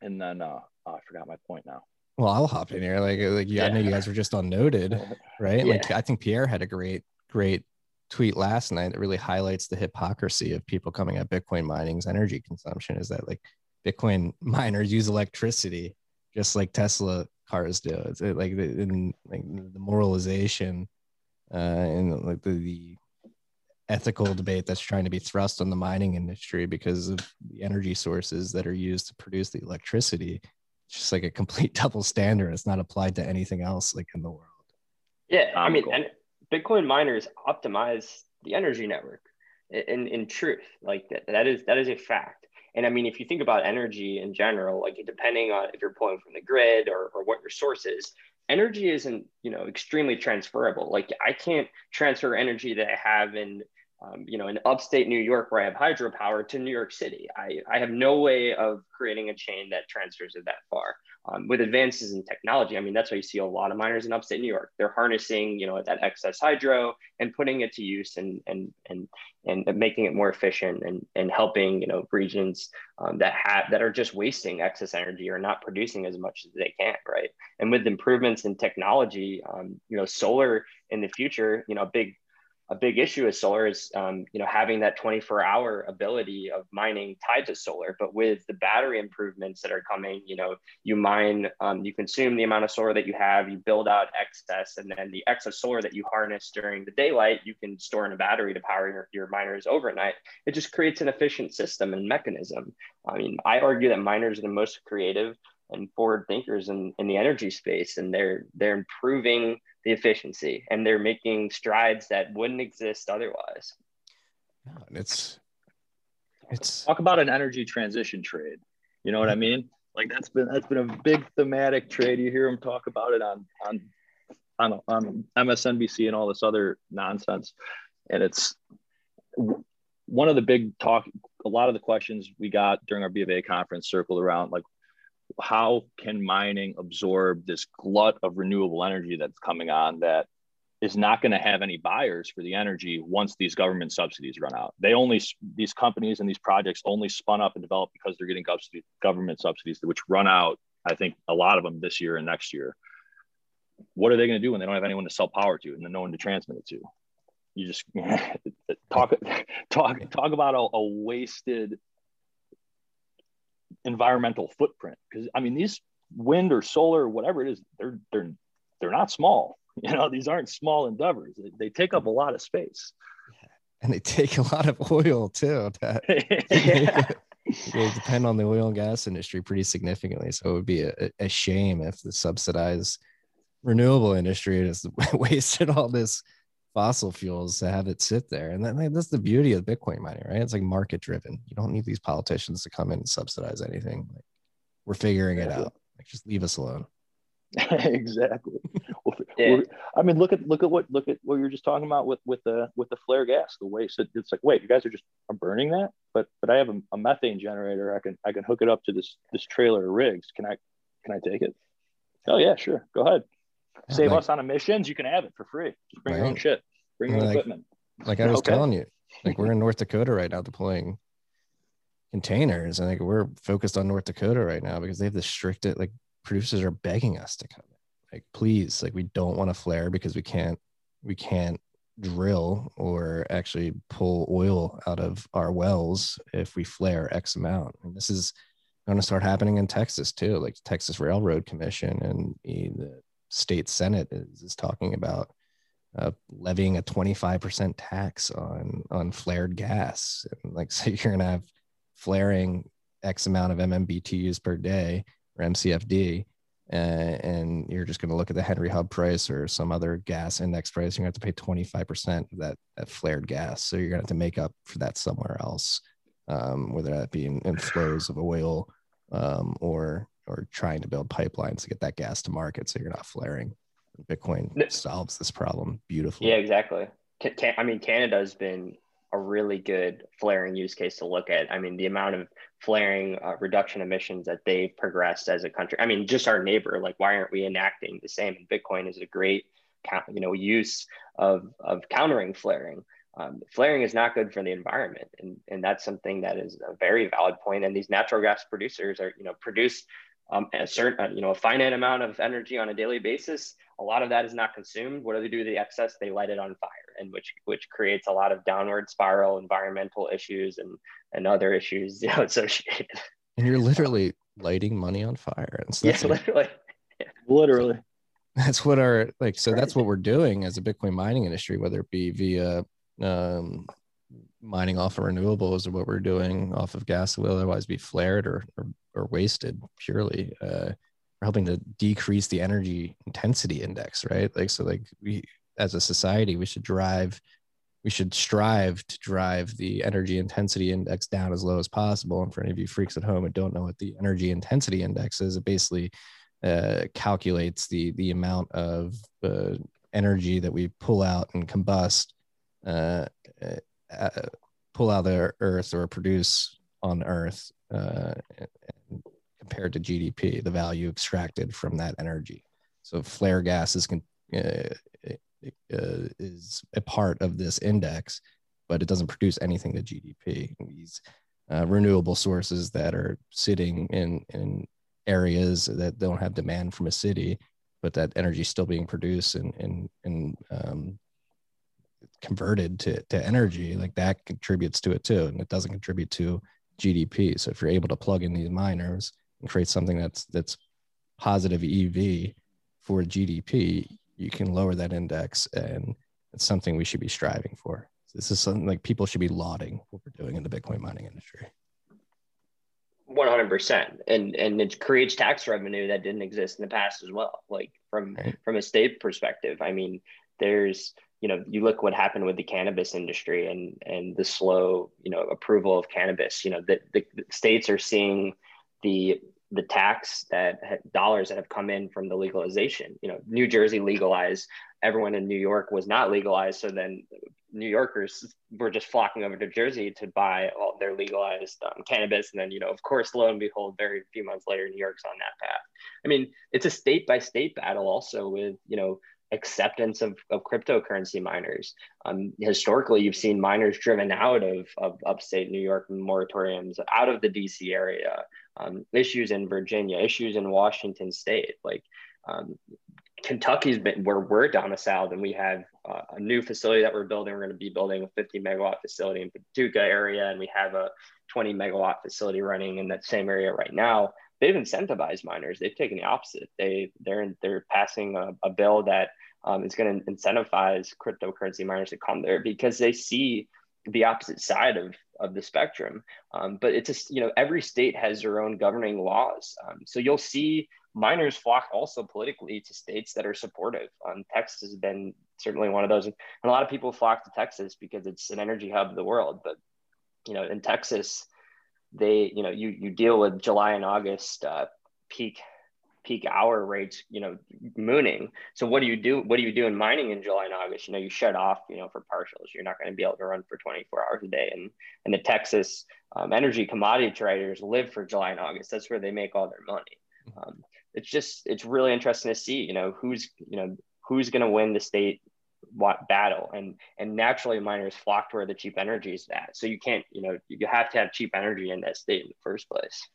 And then uh, oh, I forgot my point now. Well, I'll hop in here. Like, like yeah, I know you guys were just on Noded, right? Yeah. Like, I think Pierre had a great, great tweet last night that really highlights the hypocrisy of people coming at Bitcoin mining's energy consumption. Is that like Bitcoin miners use electricity just like Tesla cars do? It's like the, in, like the moralization uh, and like the, the ethical debate that's trying to be thrust on the mining industry because of the energy sources that are used to produce the electricity. It's just like a complete double standard. It's not applied to anything else like in the world. Yeah, I mean, and Bitcoin miners optimize the energy network. In in truth, like that, that is that is a fact. And I mean, if you think about energy in general, like depending on if you're pulling from the grid or, or what your source is, energy isn't you know extremely transferable. Like I can't transfer energy that I have in um, you know, in upstate New York where I have hydropower to New York City. I, I have no way of creating a chain that transfers it that far. Um, with advances in technology, I mean, that's why you see a lot of miners in upstate New York. They're harnessing, you know, that excess hydro and putting it to use and and and and making it more efficient and and helping, you know, regions um, that have that are just wasting excess energy or not producing as much as they can, right? And with improvements in technology, um, you know, solar in the future, you know, big a big issue with solar is um, you know having that 24 hour ability of mining tied to solar. But with the battery improvements that are coming you know you mine um, you consume the amount of solar that you have you build out excess and then the excess solar that you harness during the daylight you can store in a battery to power your, your miners overnight. It just creates an efficient system and mechanism. I mean i argue that miners are the most creative and forward thinkers in, in the energy space and they're they're improving the efficiency and they're making strides that wouldn't exist otherwise. And it's it's talk about an energy transition trade. You know what i mean? Like that's been that's been a big thematic trade. You hear them talk about it on on on, on msnbc and all this other nonsense. And it's one of the big talk a lot of the questions we got during our b of a conference circled around like how can mining absorb this glut of renewable energy that's coming on that is not going to have any buyers for the energy once these government subsidies run out. They only these companies and these projects only spun up and developed because they're getting government subsidies, which run out. I think a lot of them this year and next year. What are they going to do when they don't have anyone to sell power to and then no one to transmit it to? You just talk talk talk about a, a wasted environmental footprint because i mean these wind or solar or whatever it is they're they're they're not small you know these aren't small endeavors they, they take up a lot of space and they take a lot of oil too yeah. they depend on the oil and gas industry pretty significantly so it would be a, a shame if the subsidized renewable industry has wasted all this fossil fuels to have it sit there. And that, that's the beauty of Bitcoin mining, right? It's like market driven. You don't need these politicians to come in and subsidize anything. Like, we're figuring it out. Like, just leave us alone. exactly. well, yeah. I mean, look at look at what look at what you're just talking about with with the with the flare gas, the waste. It, it's like, wait, you guys are just are burning that, but but I have a, a methane generator. I can I can hook it up to this this trailer of rigs. Can I can I take it? Oh yeah, sure. Go ahead save like, us on emissions, you can have it for free. Just bring right. your own shit, bring your like, equipment. Like I was okay. telling you, like we're in North Dakota right now deploying containers. and like we're focused on North Dakota right now because they have the strict like producers are begging us to come. Like, please, like we don't want to flare because we can't we can't drill or actually pull oil out of our wells if we flare X amount. And this is going to start happening in Texas too, like Texas Railroad Commission and the state senate is, is talking about uh, levying a 25% tax on on flared gas. And like so you're gonna have flaring x amount of mmbtus per day or mcfd uh, and you're just to look at the henry hub price or some other gas index price you're to have to pay 25% of that, that flared gas. So you're to have to make up for that somewhere else um, whether that be in, in flows of oil um, or or trying to build pipelines to get that gas to market so you're not flaring. Bitcoin solves this problem beautifully. Yeah, exactly. I mean, Canada's been a really good flaring use case to look at. I mean, the amount of flaring uh, reduction emissions that they've progressed as a country. I mean, just our neighbor. Like, why aren't we enacting the same? And Bitcoin is a great, you know, use of of countering flaring. Um, flaring is not good for the environment, and and that's something that is a very valid point. And these natural gas producers are, you know, produce um, a certain, you know, a finite amount of energy on a daily basis. A lot of that is not consumed. What do they do with the excess? They light it on fire, and which which creates a lot of downward spiral environmental issues and and other issues you know, associated. And you're literally lighting money on fire. And so that's yeah, like, literally. Yeah. Literally. That's what our like. So that's what we're doing as a Bitcoin mining industry, whether it be via um, mining off of renewables or what we're doing off of gas that will otherwise be flared or, or, or wasted purely. Uh, we're helping to decrease the energy intensity index, right? Like, so like we, as a society, we should drive, we should strive to drive the energy intensity index down as low as possible. And for any of you freaks at home that don't know what the energy intensity index is, it basically uh, calculates the, the amount of uh, energy that we pull out and combust uh, uh, pull out of the earth or produce on earth uh, compared to GDP, the value extracted from that energy. So flare gas is, uh, uh, is a part of this index, but it doesn't produce anything to GDP. These uh, renewable sources that are sitting in, in areas that don't have demand from a city, but that energy is still being produced and, and, and um, converted to, to energy, like that contributes to it too. And it doesn't contribute to GDP. So if you're able to plug in these miners and create something that's that's positive EV for GDP, you can lower that index and it's something we should be striving for. This is something like people should be lauding what we're doing in the Bitcoin mining industry. 100% and and it creates tax revenue that didn't exist in the past as well like from right. from a state perspective i mean there's you know you look what happened with the cannabis industry and and the slow you know approval of cannabis you know the, the, the states are seeing the the tax that dollars that have come in from the legalization. You know new jersey legalized everyone in new york was not legalized so then new yorkers were just flocking over to jersey to buy all their legalized um, cannabis. And then you know of course lo and behold very few months later new york's on that path. I mean it's a state by state battle also with you know acceptance of, of cryptocurrency miners. Um, historically, you've seen miners driven out of, of upstate New York moratoriums, out of the DC area, um, issues in Virginia, issues in Washington state. Like um, Kentucky's been where we're domiciled, and we have uh, a new facility that we're building. We're going to be building a 50 megawatt facility in Paducah area, and we have a 20 megawatt facility running in that same area right now they've incentivized miners. They've taken the opposite. They they're they're passing a, a bill that um, is going to incentivize cryptocurrency miners to come there because they see the opposite side of, of the spectrum. Um, but it's just, you know, every state has their own governing laws. Um, so you'll see miners flock also politically to states that are supportive. Um, Texas has been certainly one of those. And a lot of people flock to Texas because it's an energy hub of the world. But, you know, in Texas, they, you know, you, you deal with July and August uh, peak peak hour rates, you know, mooning. So what do you do? What do you do in mining in July and August? You know, you shut off, you know, for partials. You're not going to be able to run for 24 hours a day. And and the Texas um, energy commodity traders live for July and August. That's where they make all their money. Um, it's just it's really interesting to see, you know, who's you know who's going to win the state battle and and naturally miners flock to where the cheap energy is at so you can't you know you have to have cheap energy in that state in the first place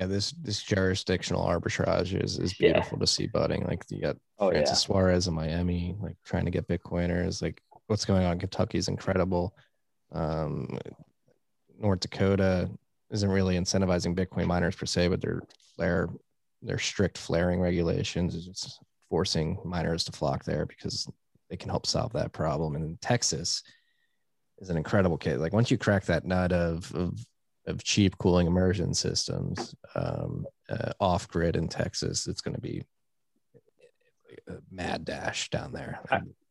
yeah, this this jurisdictional arbitrage is is beautiful yeah. to see budding. Like you got oh, Francis yeah. Suarez in Miami, like trying to get Bitcoiners. Like what's going on Kentucky is incredible. Um, North Dakota isn't really incentivizing Bitcoin miners per se, but their flare their strict flaring regulations is just forcing miners to flock there because they can help solve that problem. And Texas is an incredible case. Like once you crack that nut of of of cheap cooling immersion systems um, uh, off grid in Texas, it's going to be a mad dash down there.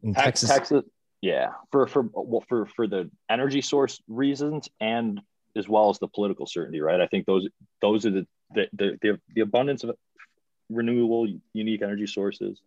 In Texas, Texas, yeah, for for well, for for the energy source reasons and as well as the political certainty, right? I think those those are the the the, the, the abundance of renewable, unique energy sources,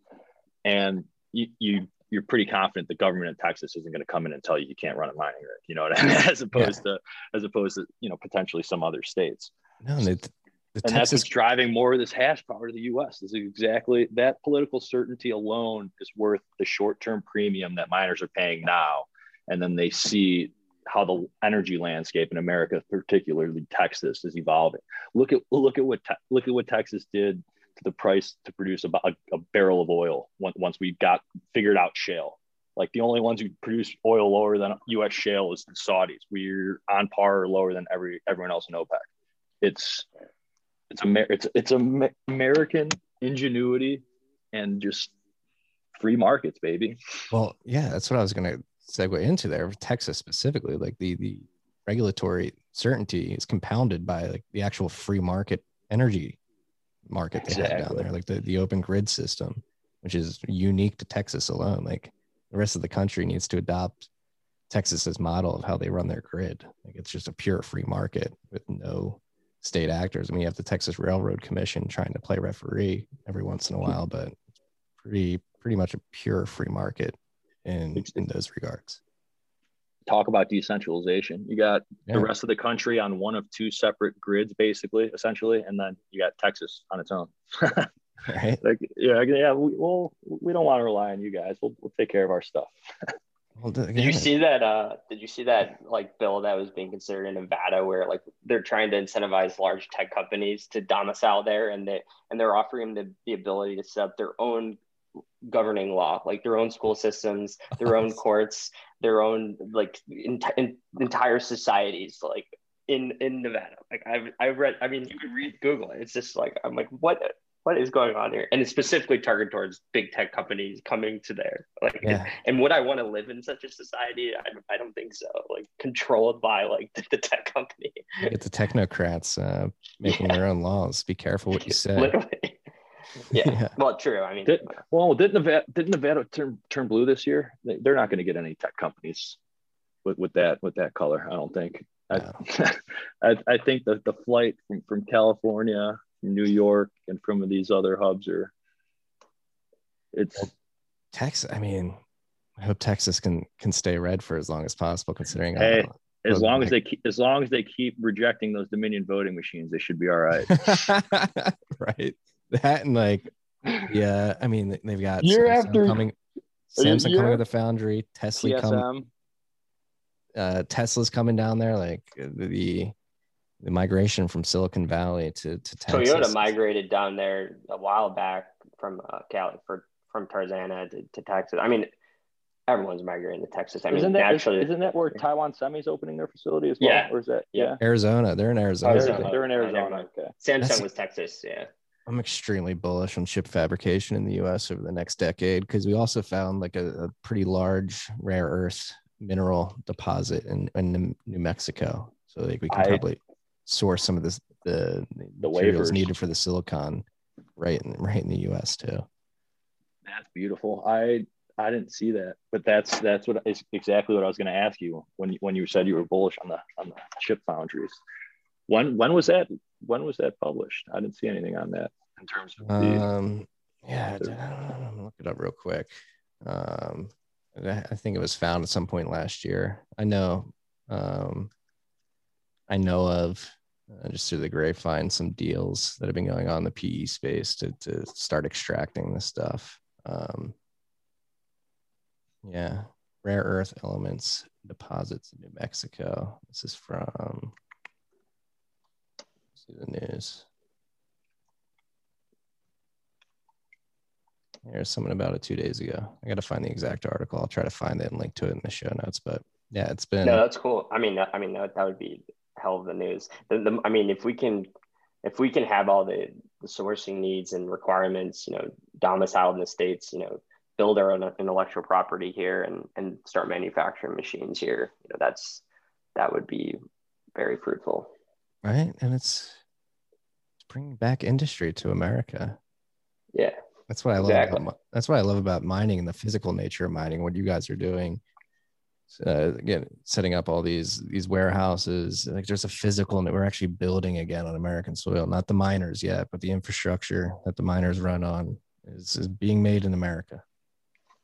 and you, you you're pretty confident the government in Texas isn't going to come in and tell you you can't run a mining rig. You know what I mean? As opposed yeah. to as opposed to you know potentially some other states. No, the, the and Texas... that's what's driving more of this hash power to the U.S. This is exactly that political certainty alone is worth the short term premium that miners are paying now, and then they see how the energy landscape in America, particularly Texas, is evolving. Look at look at what look at what Texas did to the price to produce about a, a barrel of oil once we got figured out shale. Like the only ones who produce oil lower than U.S. shale is the Saudis. We're on par or lower than every everyone else in OPEC. It's it's a it's it's a American ingenuity and just free markets, baby. Well, yeah, that's what I was gonna segue into there. Texas specifically, like the the regulatory certainty is compounded by like the actual free market energy market they exactly. have down there, like the, the open grid system, which is unique to Texas alone. Like the rest of the country needs to adopt Texas's model of how they run their grid. Like it's just a pure free market with no state actors. I mean, you have the Texas Railroad Commission trying to play referee every once in a while, but pretty pretty much a pure free market in in those regards talk about decentralization. You got yeah. the rest of the country on one of two separate grids, basically, essentially, and then you got Texas on its own. right. Like, yeah, yeah. We, well, we don't want to rely on you guys. We'll, we'll take care of our stuff. well, did you see that? Uh, did you see that like bill that was being considered in Nevada, where like they're trying to incentivize large tech companies to domicile there, and they and they're offering them the, the ability to set up their own governing law, like their own school systems, their own courts, their own like in, in, entire societies, like in in Nevada. Like I've I've read. I mean, you can read Google. It. It's just like I'm like, what what is going on here? And it's specifically targeted towards big tech companies coming to there. Like, yeah. and would I want to live in such a society? I, I don't think so. Like controlled by like the, the tech company. Get the technocrats uh, making yeah. their own laws. Be careful what you say. Literally. Yeah. yeah. Well, true. I mean, Did, well, didn't Nevada didn't Nevada turn turn blue this year? They, are not going to get any tech companies with, with that with that color. I don't think. No. I, I, I think that the flight from from California, from New York, and from these other hubs are. It's well, Texas. I mean, I hope Texas can can stay red for as long as possible, considering. Hey, as long as they keep, as long as they keep rejecting those Dominion voting machines, they should be all right. right that and like yeah i mean they've got year Samsung after coming samsung year, coming with a foundry tesla coming uh tesla's coming down there like the the migration from silicon valley to, to Texas. toyota migrated down there a while back from uh, cali for from tarzana to, to texas i mean everyone's migrating to Texas. I mean, isn't that, naturally, isn't that where Taiwan Semi's opening their facility as well? Yeah. Or is that yeah? Arizona. They're in Arizona. Arizona. They're in Arizona. Okay. Samsung That's, was Texas. Yeah. I'm extremely bullish on chip fabrication in the US over the next decade because we also found like a, a, pretty large rare earth mineral deposit in, in New Mexico. So like we can I, probably source some of this the, the materials needed for the silicon right in right in the US too. That's beautiful. I I didn't see that, but that's that's what is exactly what I was going to ask you when when you said you were bullish on the on the chip foundries. When when was that? When was that published? I didn't see anything on that in terms of the. Um, yeah, I'm gonna look it up real quick. Um, I think it was found at some point last year. I know. Um, I know of uh, just through the grapevine some deals that have been going on in the PE space to to start extracting this stuff. Um, yeah, rare earth elements deposits in New Mexico. This is from see the news. Here's something about it two days ago. I got to find the exact article. I'll try to find it and link to it in the show notes. But yeah, it's been. No, that's cool. I mean, I mean that, that would be hell of the news. The, the, I mean, if we can, if we can have all the, the sourcing needs and requirements, you know, domiciled in the states, you know, build our own intellectual property here and and start manufacturing machines here, you know, that's that would be very fruitful right? And it's it's bringing back industry to America. Yeah, that's what I love. About, that's what I love about mining and the physical nature of mining. What you guys are doing, uh, again setting up all these these warehouses like there's a physical and we're actually building again on american soil not the miners yet but the infrastructure that the miners run on is, is being made in america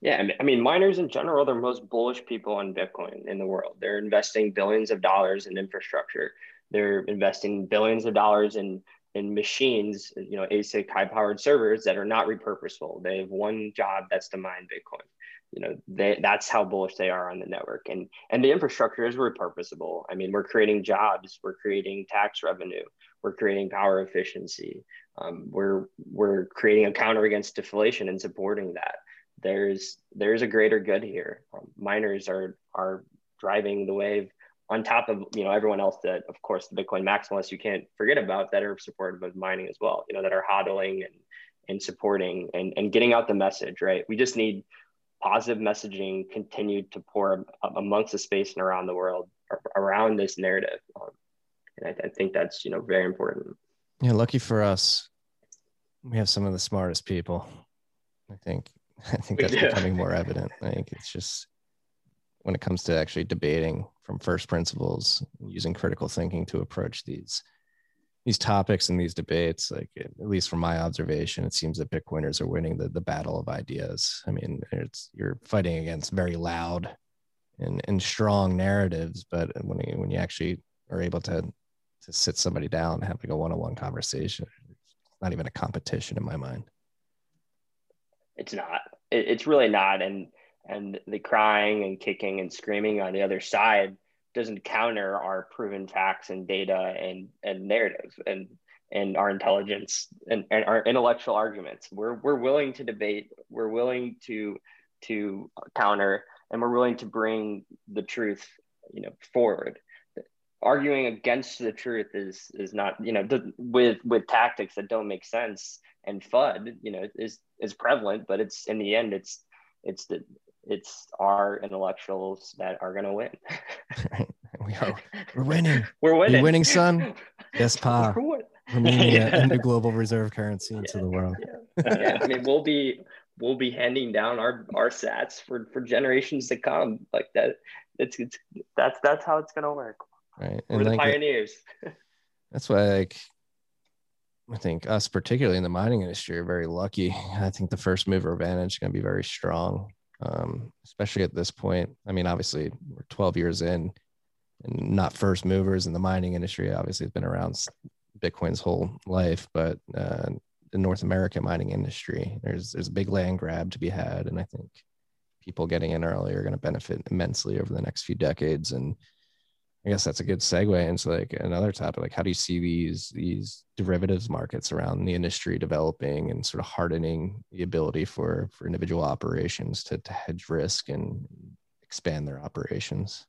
yeah i mean miners in general are the most bullish people on bitcoin in the world they're investing billions of dollars in infrastructure they're investing billions of dollars in in machines you know asic high powered servers that are not repurposable. They have one job that's to mine bitcoin. You know they, that's how bullish they are on the network. And and the infrastructure is repurposable. I mean we're creating jobs we're creating tax revenue we're creating power efficiency. Um, we're we're creating a counter against deflation and supporting that. There's there's a greater good here. Um, miners are are driving the wave on top of you know everyone else that of course the bitcoin maximalists you can't forget about that are supportive of mining as well you know that are hodling and and supporting and, and getting out the message right we just need positive messaging continued to pour amongst the space and around the world around this narrative. Um, and I, I, think that's, you know, very important. Yeah. Lucky for us, we have some of the smartest people. I think, I think that's becoming more evident. I think it's just when it comes to actually debating from first principles, using critical thinking to approach these these topics and these debates, like at least from my observation, it seems that Bitcoiners are winning the, the battle of ideas. I mean, it's you're fighting against very loud and, and strong narratives, but when you, when you actually are able to to sit somebody down and have like a one-on-one conversation, it's not even a competition in my mind. It's not. it's really not. And and the crying and kicking and screaming on the other side doesn't counter our proven facts and data and and narrative and and our intelligence and, and our intellectual arguments. We're we're willing to debate. We're willing to to counter, and we're willing to bring the truth, you know, forward. Arguing against the truth is is not you know the, with with tactics that don't make sense and FUD you know is is prevalent, but it's in the end it's it's the it's our intellectuals that are going to win. we are. We're winning. We're winning. You're winning, son. Yes, pa. We're, We're moving uh, yeah. a, new global reserve currency into yeah. the world. Yeah. yeah. I mean, we'll be we'll be handing down our our sats for for generations to come. Like that. It's it's that's that's how it's going to work. Right. We're and the like pioneers. It, that's why like I think us, particularly in the mining industry, are very lucky. I think the first mover advantage is going to be very strong um, especially at this point. I mean, obviously, we're 12 years in and not first movers in the mining industry. Obviously, it's been around Bitcoin's whole life, but uh, the North American mining industry, there's there's a big land grab to be had, and I think people getting in early are going to benefit immensely over the next few decades. And I guess that's a good segue into like another topic. Like, how do you see these these derivatives markets around the industry developing and sort of hardening the ability for for individual operations to to hedge risk and expand their operations?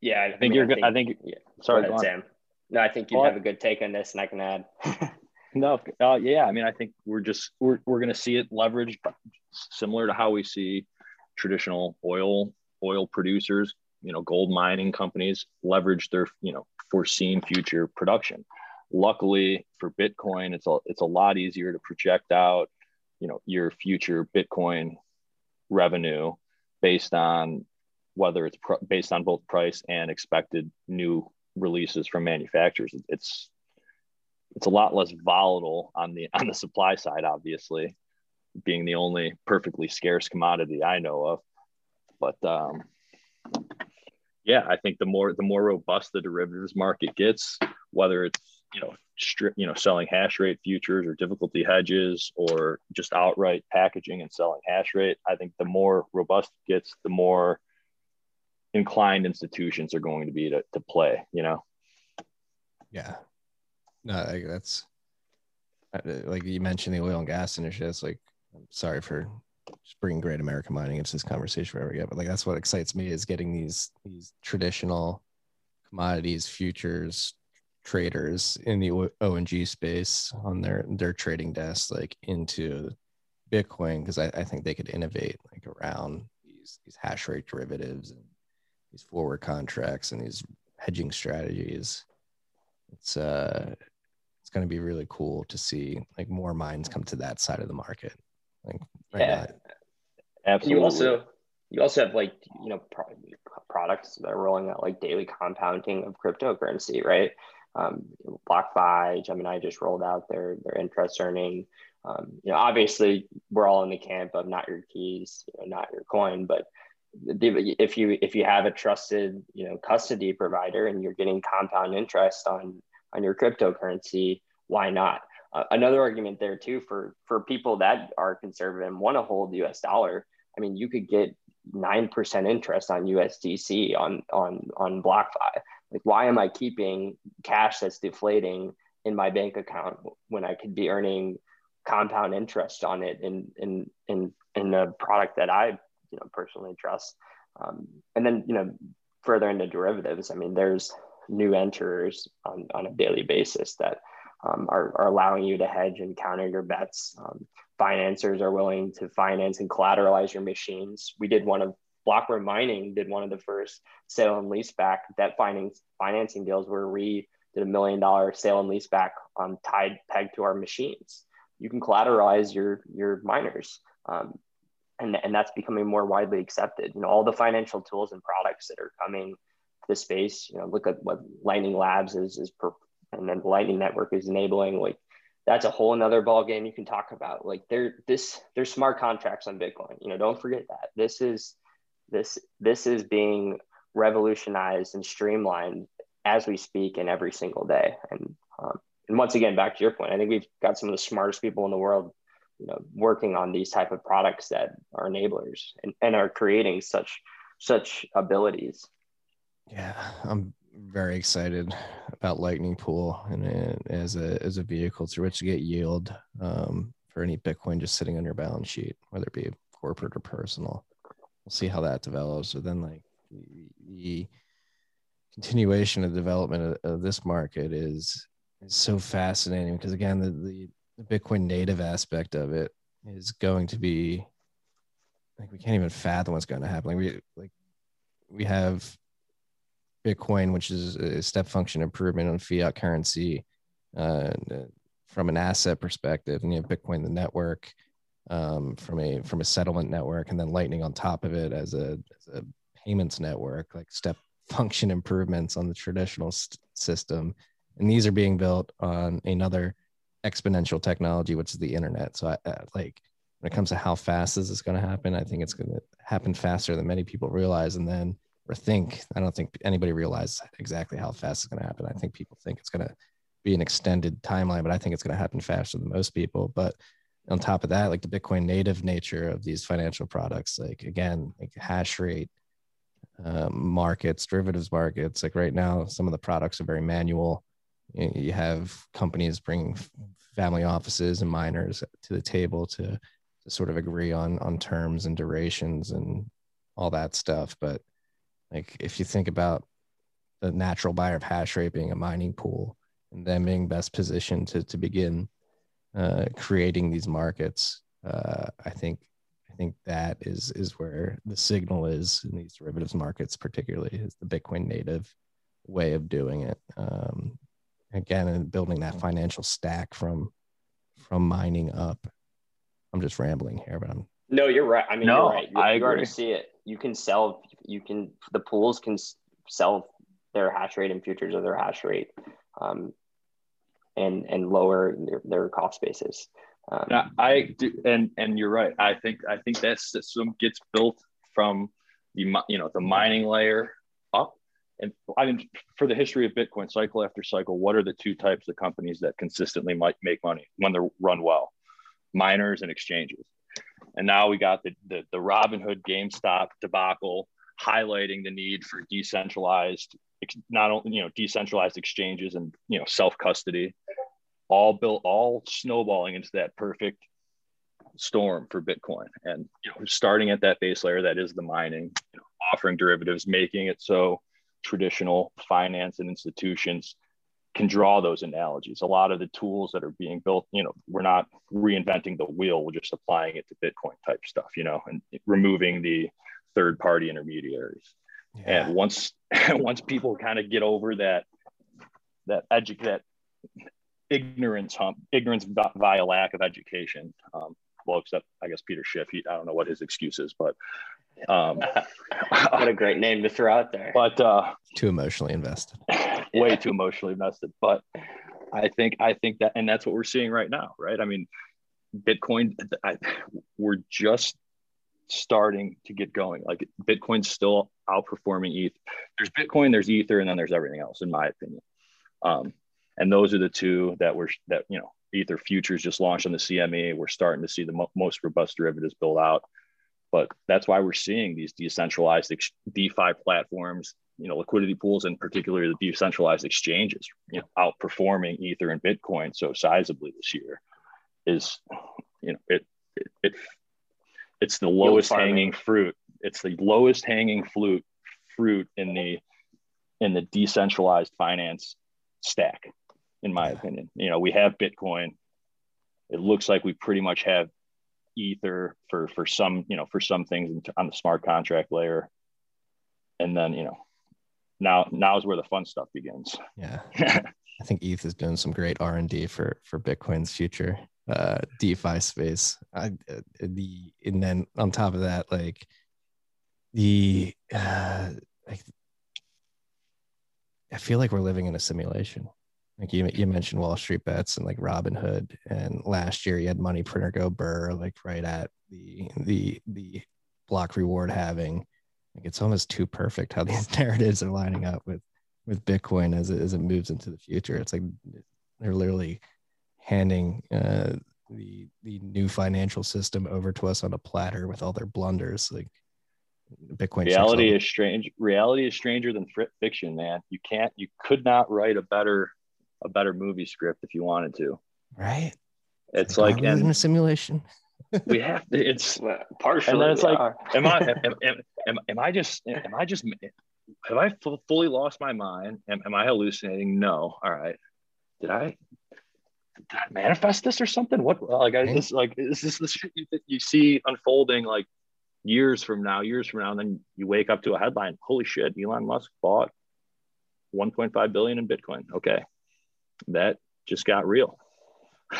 Yeah, I, I think mean, you're I good. I think. Yeah. Sorry, ahead, Sam. No, I think you well, have a good take on this, and I can add. no, uh, yeah. I mean, I think we're just we're we're going to see it leveraged similar to how we see traditional oil oil producers, you know, gold mining companies leverage their, you know, foreseen future production. Luckily for Bitcoin, it's a it's a lot easier to project out, you know, your future Bitcoin revenue based on whether it's pr- based on both price and expected new releases from manufacturers. It's it's a lot less volatile on the on the supply side, obviously, being the only perfectly scarce commodity I know of. But um, yeah, I think the more the more robust the derivatives market gets, whether it's you know strip you know selling hash rate futures or difficulty hedges or just outright packaging and selling hash rate, I think the more robust it gets, the more inclined institutions are going to be to, to play. You know. Yeah. No, that's uh, like you mentioned the oil and gas industry. That's like, I'm sorry for just bringing great American mining into this conversation wherever we get. But like that's what excites me is getting these these traditional commodities futures traders in the O&G space on their their trading desk like into Bitcoin because I, I think they could innovate like around these these hash rate derivatives and these forward contracts and these hedging strategies. It's uh it's going to be really cool to see like more minds come to that side of the market. Like yeah. Absolutely. You also you also have like you know pro- products that are rolling out like daily compounding of cryptocurrency, right? Um, BlockFi, Gemini just rolled out their their interest earning. Um, you know, obviously, we're all in the camp of not your keys, you know, not your coin, but if you if you have a trusted you know custody provider and you're getting compound interest on on your cryptocurrency, why not? Another argument there too for for people that are conservative and want to hold the U.S. dollar. I mean, you could get nine percent interest on USDC on on on BlockFi. Like, why am I keeping cash that's deflating in my bank account when I could be earning compound interest on it in in in in a product that I you know personally trust? Um, and then you know further into derivatives, I mean, there's new enters on, on a daily basis that um, are, are allowing you to hedge and counter your bets. Um, financiers are willing to finance and collateralize your machines. We did one of Blockware Mining did one of the first sale and leaseback debt finance financing deals where we did a million dollar sale and leaseback on tied pegged to our machines. You can collateralize your your miners. Um, and, and that's becoming more widely accepted. You know, all the financial tools and products that are coming to the space, you know, look at what Lightning Labs is, is and then the Lightning Network is enabling. Like that's a whole another ball game you can talk about. Like there, this there's smart contracts on Bitcoin. You know, don't forget that this is this this is being revolutionized and streamlined as we speak and every single day. And um, and once again, back to your point, I think we've got some of the smartest people in the world, you know, working on these type of products that are enablers and, and are creating such such abilities. Yeah, I'm very excited about Lightning Pool and as a as a vehicle through which to get yield um, for any Bitcoin just sitting on your balance sheet, whether it be corporate or personal. We'll see how that develops. So then, like the, the continuation of development of, of, this market is is so fascinating because again, the, the the Bitcoin native aspect of it is going to be like we can't even fathom what's going to happen. Like we like we have Bitcoin, which is a step function improvement on fiat currency uh, from an asset perspective, and you have Bitcoin, the network, um, from a from a settlement network, and then Lightning on top of it as a, as a payments network, like step function improvements on the traditional st- system, and these are being built on another exponential technology, which is the internet. So, I, uh, like when it comes to how fast is this going to happen, I think it's going to happen faster than many people realize, and then or think. I don't think anybody realizes exactly how fast it's going to happen. I think people think it's going to be an extended timeline, but I think it's going to happen faster than most people. But on top of that, like the Bitcoin native nature of these financial products, like again, like hash rate um, markets, derivatives markets, like right now, some of the products are very manual. You have companies bringing family offices and miners to the table to, to sort of agree on on terms and durations and all that stuff. But like if you think about the natural buyer of hash rate being a mining pool and them being best positioned to, to begin uh, creating these markets, uh, I think I think that is is where the signal is in these derivatives markets, particularly is the Bitcoin native way of doing it. Um, again, and building that financial stack from from mining up. I'm just rambling here, but I'm no, you're right. I mean, no, you're right. You, I you already see it. You can sell. You can. The pools can sell their hash rate and futures of their hash rate, um, and and lower their, their cost basis. Um, yeah, I do, and and you're right. I think I think that system gets built from the you know the mining layer up. And I mean, for the history of Bitcoin, cycle after cycle, what are the two types of companies that consistently might make money when they're run well? Miners and exchanges and now we got the, the, the Robinhood GameStop debacle highlighting the need for decentralized, not only, you know, decentralized exchanges and, you know, self custody, all built, all snowballing into that perfect storm for Bitcoin. And, you know, starting at that base layer, that is the mining, you know, offering derivatives, making it so traditional finance and institutions can draw those analogies. A lot of the tools that are being built, you know, we're not reinventing the wheel, we're just applying it to Bitcoin type stuff, you know, and removing the third party intermediaries. Yeah. And once once people kind of get over that that edu- that ignorance hump, ignorance via lack of education, um, well, except I guess Peter Schiff, he, I don't know what his excuse is, but Um, what a great name to throw out there. But uh, too emotionally invested. Way too emotionally invested. But I think I think that, and that's what we're seeing right now, right? I mean, Bitcoin, I, we're just starting to get going. Like Bitcoin's still outperforming ETH. There's Bitcoin, there's Ether, and then there's everything else, in my opinion. Um, and those are the two that we're that you know Ether futures just launched on the CME. We're starting to see the mo- most robust derivatives build out. But that's why we're seeing these decentralized ex- DeFi platforms, you know, liquidity pools, and particularly the decentralized exchanges, you know, outperforming Ether and Bitcoin so sizably this year. Is, you know, it it, it it's the lowest hanging fruit. It's the lowest hanging fruit fruit in the in the decentralized finance stack, in my opinion. You know, we have Bitcoin. It looks like we pretty much have ether for for some you know for some things on the smart contract layer and then you know now now is where the fun stuff begins. Yeah. I think eth is doing some great r&d for for bitcoin's future uh defi space. I, uh, the and then on top of that like the uh like i feel like we're living in a simulation. Like you, you mentioned Wall Street bets and like Robinhood, and last year you had money printer go burr like right at the the the block reward halving. Like it's almost too perfect how these narratives are lining up with with Bitcoin as it, as it moves into the future. It's like they're literally handing uh, the the new financial system over to us on a platter with all their blunders. Like Bitcoin. Reality is strange. Reality is stranger than fiction, man. You can't. You could not write a better a better movie script if you wanted to. Right. It's like, and, in a simulation. we have to, it's partially. And then it's like, am I, am, am, am, am, I just, am I just, have I f- fully lost my mind? Am, am I hallucinating? No. All right. Did I, did I manifest this or something? What, like, I just like, is this the shit you, you see unfolding like years from now, years from now, and then you wake up to a headline, holy shit, Elon Musk bought 1.5 billion in Bitcoin. Okay that just got real.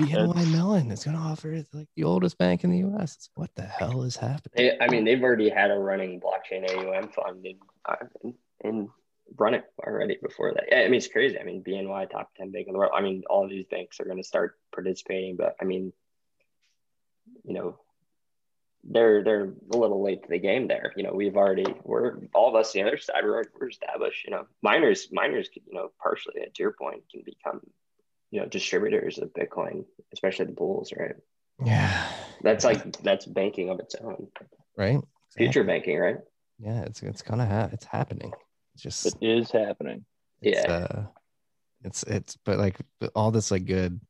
BNY Mellon is going to offer like the oldest bank in the U.S. What the hell is happening? I mean, they've already had a running blockchain AUM fund and, uh, in, in run it already before that. Yeah, I mean, it's crazy. I mean, BNY top 10 bank in the world. I mean, all these banks are going to start participating, but I mean, you know, they're they're a little late to the game there. You know, we've already we're all of us the other side we're, we're established. You know, miners miners could you know partially to your point can become you know distributors of Bitcoin, especially the bulls, right? Yeah, that's like that's banking of its own, right? Future banking, right? Yeah, it's it's gonna have it's happening. It's just it is happening. It's, yeah, uh, it's it's but like all this like good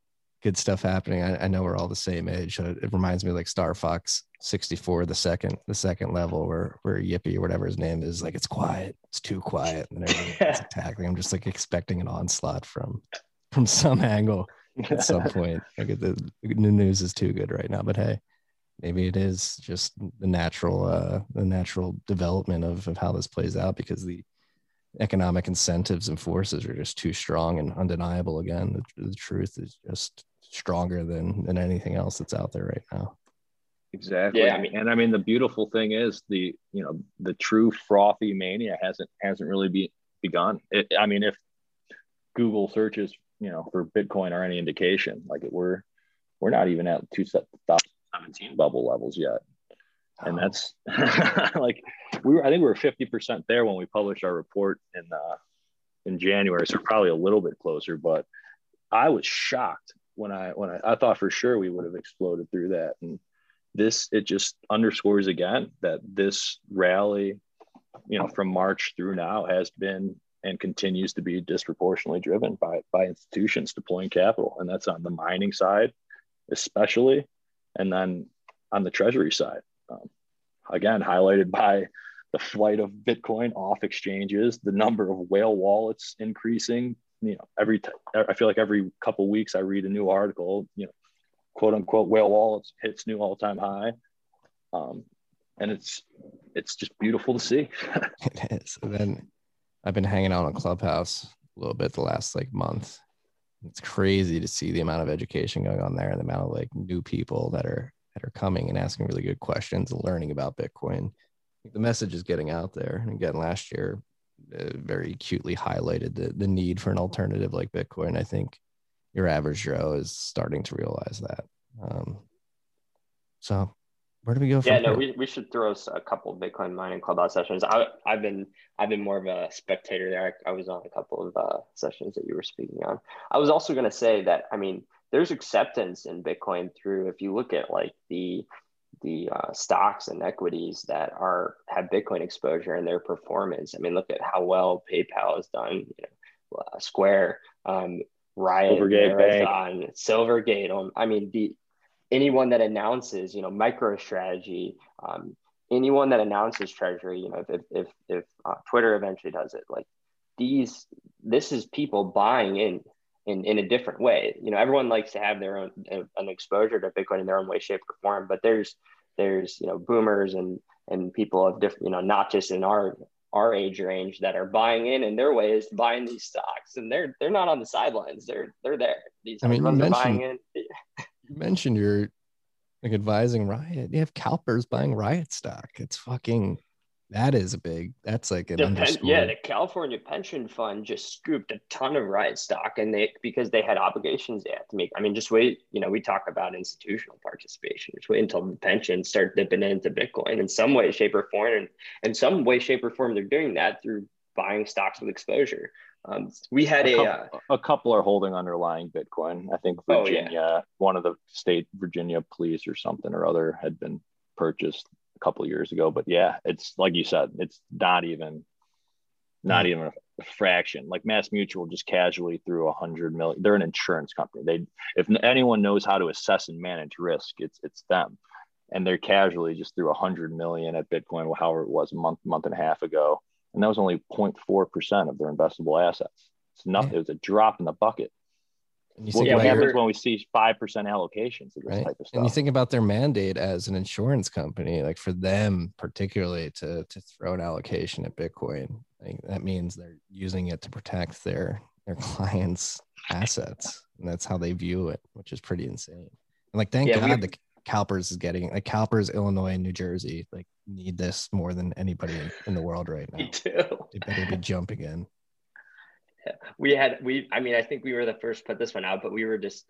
good stuff happening. I, I know we're all the same age. So it reminds me like Star Fox 64, the second, the second level where where Yippee or whatever his name is, like it's quiet, it's too quiet, and everyone's attacking. I'm just like expecting an onslaught from from some angle at some point. Like the, the news is too good right now, but hey, maybe it is just the natural uh the natural development of, of how this plays out because the economic incentives and forces are just too strong and undeniable again. The, the truth is just stronger than than anything else that's out there right now. Exactly. Yeah. I mean, and i mean the beautiful thing is the you know the true frothy mania hasn't hasn't really be, begun. It, i mean if google searches you know for bitcoin or any indication like it, we're we're not even at 2017 bubble levels yet and that's like we were i think we were 50% there when we published our report in uh in january so probably a little bit closer but i was shocked when I when I, I thought for sure we would have exploded through that. And this it just underscores again that this rally, you know, from March through now has been and continues to be disproportionately driven by by institutions deploying capital. And that's on the mining side, especially, and then on the treasury side. Um, again, highlighted by the flight of Bitcoin off exchanges, the number of whale wallets increasing you know every t- I feel like every couple weeks I read a new article you know quote unquote whale wallets hits new all time high um, and it's it's just beautiful to see it is and then I've been hanging out on Clubhouse a little bit the last like month it's crazy to see the amount of education going on there and the amount of like new people that are that are coming and asking really good questions and learning about Bitcoin. The message is getting out there. And again, last year, uh, very acutely highlighted the, the need for an alternative like Bitcoin. I think your average Joe is starting to realize that. Um, so where do we go? yeah, no, we, we should throw a couple of Bitcoin mining clubhouse sessions. I, I've been I've been more of a spectator there. I, I was on a couple of uh, sessions that you were speaking on. I was also going to say that I mean, there's acceptance in Bitcoin through if you look at like the the uh, stocks and equities that are have Bitcoin exposure and their performance. I mean, look at how well PayPal has done. You know, uh, Square, um, Riot, Silvergate Marathon, Silvergate. Um, I mean, the anyone that announces, you know, MicroStrategy, um, anyone that announces Treasury, you know, if if if uh, Twitter eventually does it, like these, this is people buying in in, in a different way. You know, everyone likes to have their own an exposure to Bitcoin in their own way, shape, or form. But there's there's you know boomers and and people of different you know not just in our our age range that are buying in in their ways buying these stocks and they're they're not on the sidelines they're they're there these I mean, you are buying in you mentioned you're like advising Riot. You have CalPERS buying Riot stock. It's fucking that is a big that's like an pen, underscore. yeah, the California pension fund just scooped a ton of Riot stock, and they because they had obligations they had to make. I mean, just wait. You know, we talk about institutional participation. Just wait until the pensions start dipping into Bitcoin in some way, shape, or form. And in some way, shape, or form, they're doing that through buying stocks with exposure. Um, we had a, a, uh, couple, a couple are holding underlying Bitcoin. I think Oh, yeah. Virginia, one of the state Virginia police or something or other had been purchased a couple of years ago. But yeah, it's like you said, it's not even not Mm. even a fraction. Like Mass Mutual just casually threw a hundred million. They're an insurance company. They if anyone knows how to assess and manage risk, it's it's them. And they're casually just threw a hundred million at Bitcoin, however it was a month, month and a half ago. And that was only 0.4% of their investable assets. It's nothing. It was a drop in the bucket. And you What, Yeah, what happens when we see 5% allocations of this right? type of And you think about their mandate as an insurance company, like for them particularly to to throw an allocation at Bitcoin, like that means they're using it to protect their their clients' assets, and that's how they view it, which is pretty insane. And like, thank Yeah, God the CalPERS is getting like CalPERS, Illinois, and New Jersey, like need this more than anybody in the world right now. too. They better be jumping in. we had we i mean i think we were the first to put this one out but we were just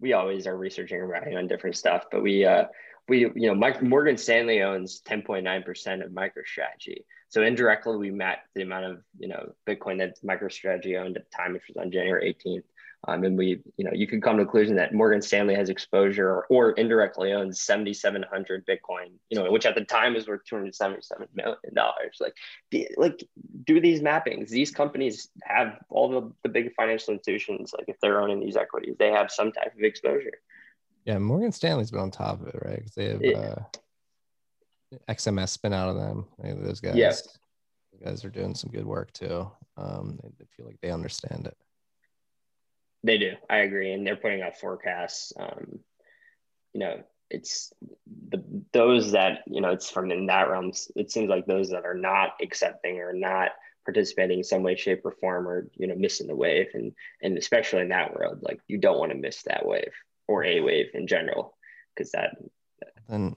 we always are researching and writing on different stuff but we uh we you know Mike, morgan stanley owns 10.9% of microstrategy so indirectly we met the amount of you know bitcoin that microstrategy owned at the time which was on january 18th um, and we you know you could come to the conclusion that morgan stanley has exposure or, or indirectly owns 7700 bitcoin you know which at the time is worth 277 million dollars like like do these mappings. These companies have all the, the big financial institutions, like if they're owning these equities, they have some type of exposure. Yeah, Morgan Stanley's been on top of it, right? Because they have Yeah. uh, XMS spin out of them. Those guys, Yeah. those guys are doing some good work too. Um, they feel like they understand it. They do. I agree. And they're putting out forecasts. Um, you know, it's the those that, you know, it's from in that realm. It seems like those that are not accepting or not participating in some way, shape, or form are, you know, missing the wave. And and especially in that world, like you don't want to miss that wave or a wave in general. Because that Then,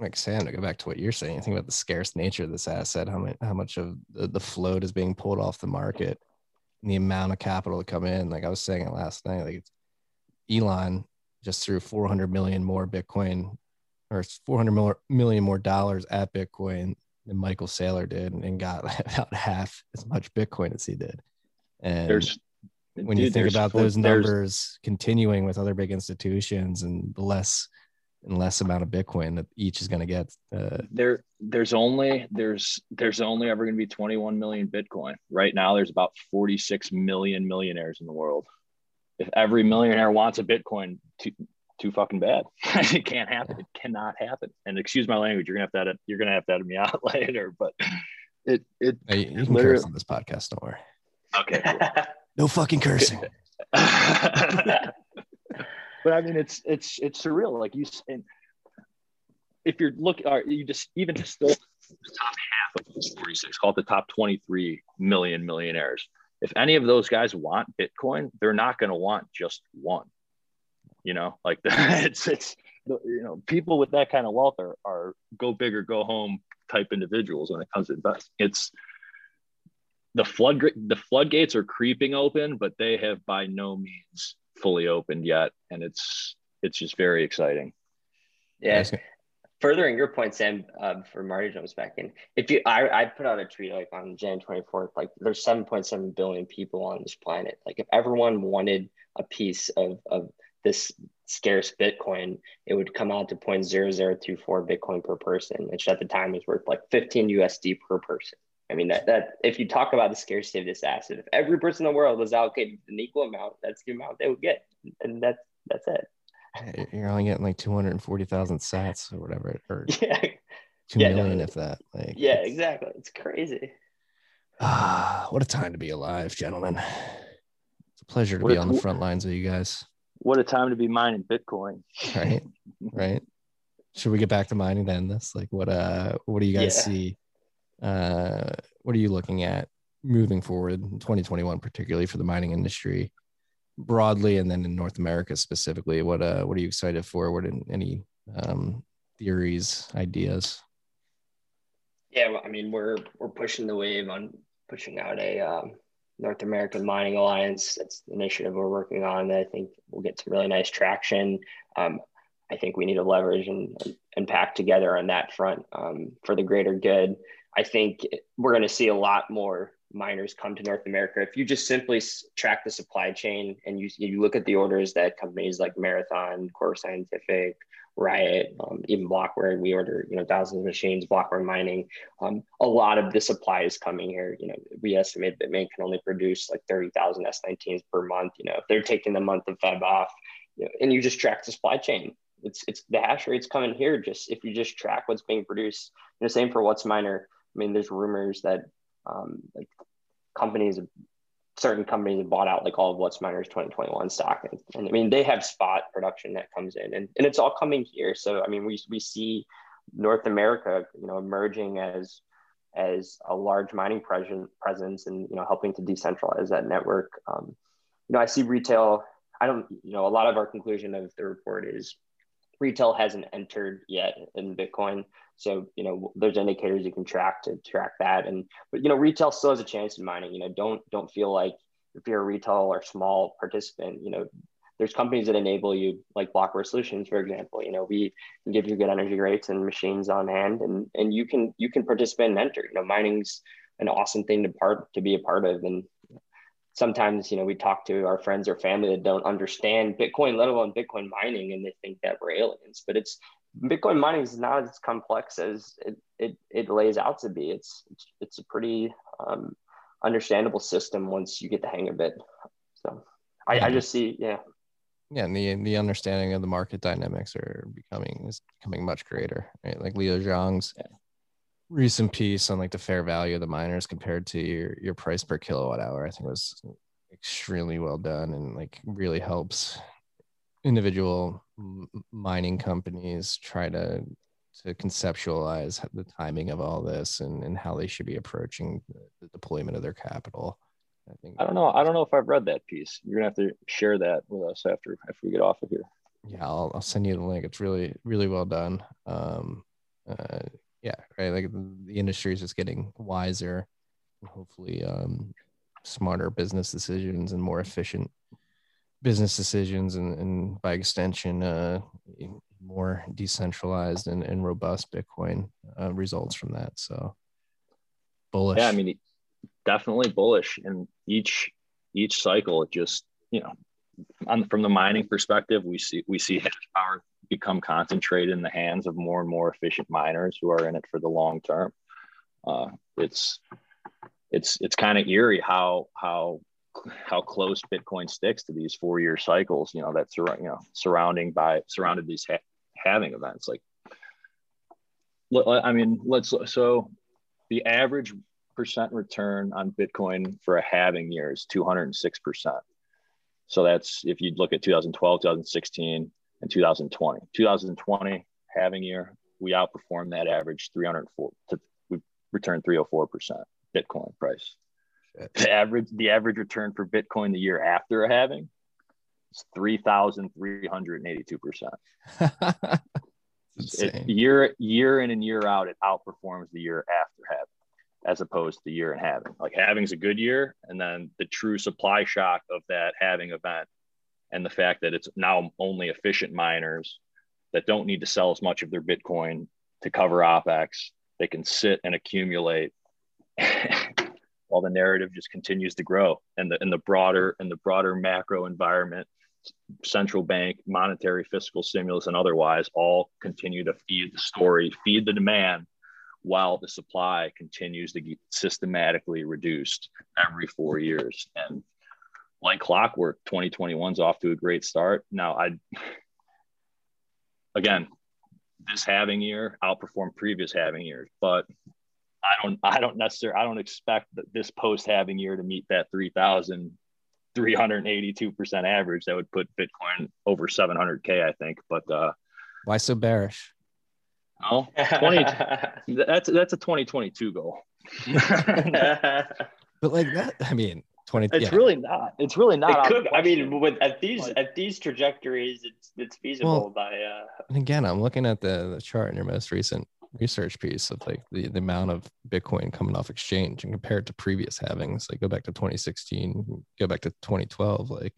like Sam, to go back to what you're saying, think about the scarce nature of this asset. How much how much of the, float is being pulled off the market, the amount of capital to come in. Like I was saying it last night, like it's, Elon just threw 400 million more Bitcoin or 400 more, million more dollars at Bitcoin than Michael Saylor did, and got about half as much Bitcoin as he did. And There's when you think about four- those numbers continuing with other big institutions and the less and less amount of Bitcoin that each is going to get, uh, there there's only there's there's only ever going to be 21 million bitcoin right now there's about 46 million millionaires in the world if every millionaire wants a bitcoin too, too fucking bad it can't happen it cannot happen and excuse my language you're gonna have to edit, you're gonna have to edit me out later but it it you can curse on this podcast. Don't worry. okay cool. No fucking cursing. But I mean, it's it's it's surreal. Like you, and if you're looking, you just even still the top half of those 46, call it the top 23 million millionaires. If any of those guys want Bitcoin, they're not going to want just one. You know, like it's it's you know people with that kind of wealth are, are go big or go home type individuals when it comes to investing. It's the flood the floodgates are creeping open, but they have by no means fully opened yet, and it's it's just very exciting. Yeah. Furthering your point, Sam, uh, for Marty jumps back in. If you, I, I put out a tweet like on Jan 24th, like there's 7.7 billion people on this planet. Like if everyone wanted a piece of, of this scarce Bitcoin, it would come out to 0.0024 Bitcoin per person, which at the time was worth like 15 USD per person. I mean, that, that if you talk about the scarcity of this asset, if every person in the world was allocated an equal amount, that's the amount they would get. And that's, that's it. You're only getting like 240,000 sats or whatever, or yeah. two Yeah, million no, if that. Like, Yeah, it's- exactly. It's crazy. Ah, what a time to be alive, gentlemen. It's a pleasure to What be a- on the front lines with you guys. What a time to be mining Bitcoin. Right. right. Should we get back to mining to end this? Like what uh what do you guys Yeah. see? Uh what are you looking at moving forward in 2021, particularly for the mining industry broadly and then in North America specifically? What uh what are you excited for? What any um theories, ideas? Yeah, well, I mean, we're we're pushing the wave on pushing out a um, North American Mining Alliance. That's the initiative we're working on. That I think will get some really nice traction. Um, I think we need to leverage and, and pack together on that front um, for the greater good. I think we're going to see a lot more miners come to North America. If you just simply track the supply chain and you you look at the orders that companies like Marathon, Core Scientific, Riot, um, even Blockware, we order you know thousands of machines. Blockware Mining, um, a lot of the supply is coming here. You know, we estimate that Maine can only produce like thirty thousand S19s per month. You know, if they're taking the month of Feb off, you know, and you just track the supply chain, it's it's the hash rate's coming here. Just if you just track what's being produced. You know, same for WhatsMiner. I mean, there's rumors that um, like companies, certain companies have bought out like all of WhatsMiner's 2021 stock, and, and I mean they have spot production that comes in, and, and it's all coming here. So I mean, we we see North America, you know, emerging as as a large mining presence presence, and you know, helping to decentralize that network. Um, you know, I see retail. I don't, you know, a lot of our conclusion of the report is retail hasn't entered yet in Bitcoin. So, you know, there's indicators you can track to track that. And, but, you know, retail still has a chance in mining, you know, don't, don't feel like if you're a retail or small participant, you know, there's companies that enable you like Blockware Solutions, for example, you know, we can give you good energy rates and machines on hand and, and you can, you can participate and enter, you know, mining's an awesome thing to part, to be a part of. And sometimes, you know, we talk to our friends or family that don't understand Bitcoin, let alone Bitcoin mining, and they think that we're aliens. But it's Bitcoin mining is not as complex as it it, it lays out to be. It's it's, it's a pretty um, understandable system once you get the hang of it. So I, I just see, yeah, Yeah, and the the understanding of the market dynamics are becoming is becoming much greater. Right? Like Leo Zhang's recent piece on like the fair value of the miners compared to your your price per kilowatt hour, I think was extremely well done and like really helps individual mining companies try to to conceptualize the timing of all this and, and how they should be approaching the, the deployment of their capital. I think I don't know. I don't know if I've read that piece. You're gonna have to share that with us after after we get off of here. yeah I'll, I'll send you the link it's really really well done um uh yeah right like the, industry is just getting wiser hopefully um smarter business decisions and more efficient business decisions and, and by extension uh more decentralized and, and robust bitcoin uh, results from that so bullish Yeah, I mean, definitely bullish. And each each cycle, just you know, on from the mining perspective, we see we see hash power become concentrated in the hands of more and more efficient miners who are in it for the long term. Uh, it's it's it's kind of eerie how how how close Bitcoin sticks to these four year cycles. You know that's you know surrounding by surrounded these ha- halving events like. I mean, let's so the average percent return on Bitcoin for a halving year is 206 percent. So that's if you look at 2012, 2016, and 2020. 2020 halving year, we outperformed that average 304. To, we returned 304 percent Bitcoin price. The average the average return for Bitcoin the year after a halving It's 3,382%. it, year year in and year out, it outperforms the year after halving, as opposed to the year in halving. Like halving's a good year, and then the true supply shock of that halving event, and the fact that it's now only efficient miners that don't need to sell as much of their Bitcoin to cover OPEX. They can sit and accumulate while the narrative just continues to grow and the in the broader and the broader macro environment central bank monetary fiscal stimulus and otherwise all continue to feed the story feed the demand while the supply continues to get systematically reduced every four years and like clockwork 2021 is off to a great start. Now i again this halving year outperformed previous halving years but I don't I don't necessarily I don't expect that this post halving year to meet that 3,000 382% average that would put Bitcoin over 700k I think but uh why so bearish? No 20 that's that's a 2022 goal. But like that I mean 20 it's yeah. really not it's really not it could, I mean with at these like, at these trajectories it's it's feasible well, by uh and again I'm looking at the, the chart in your most recent research piece of like the, the amount of Bitcoin coming off exchange and compared to previous halvings, like go back to 2016, go back to 2012, like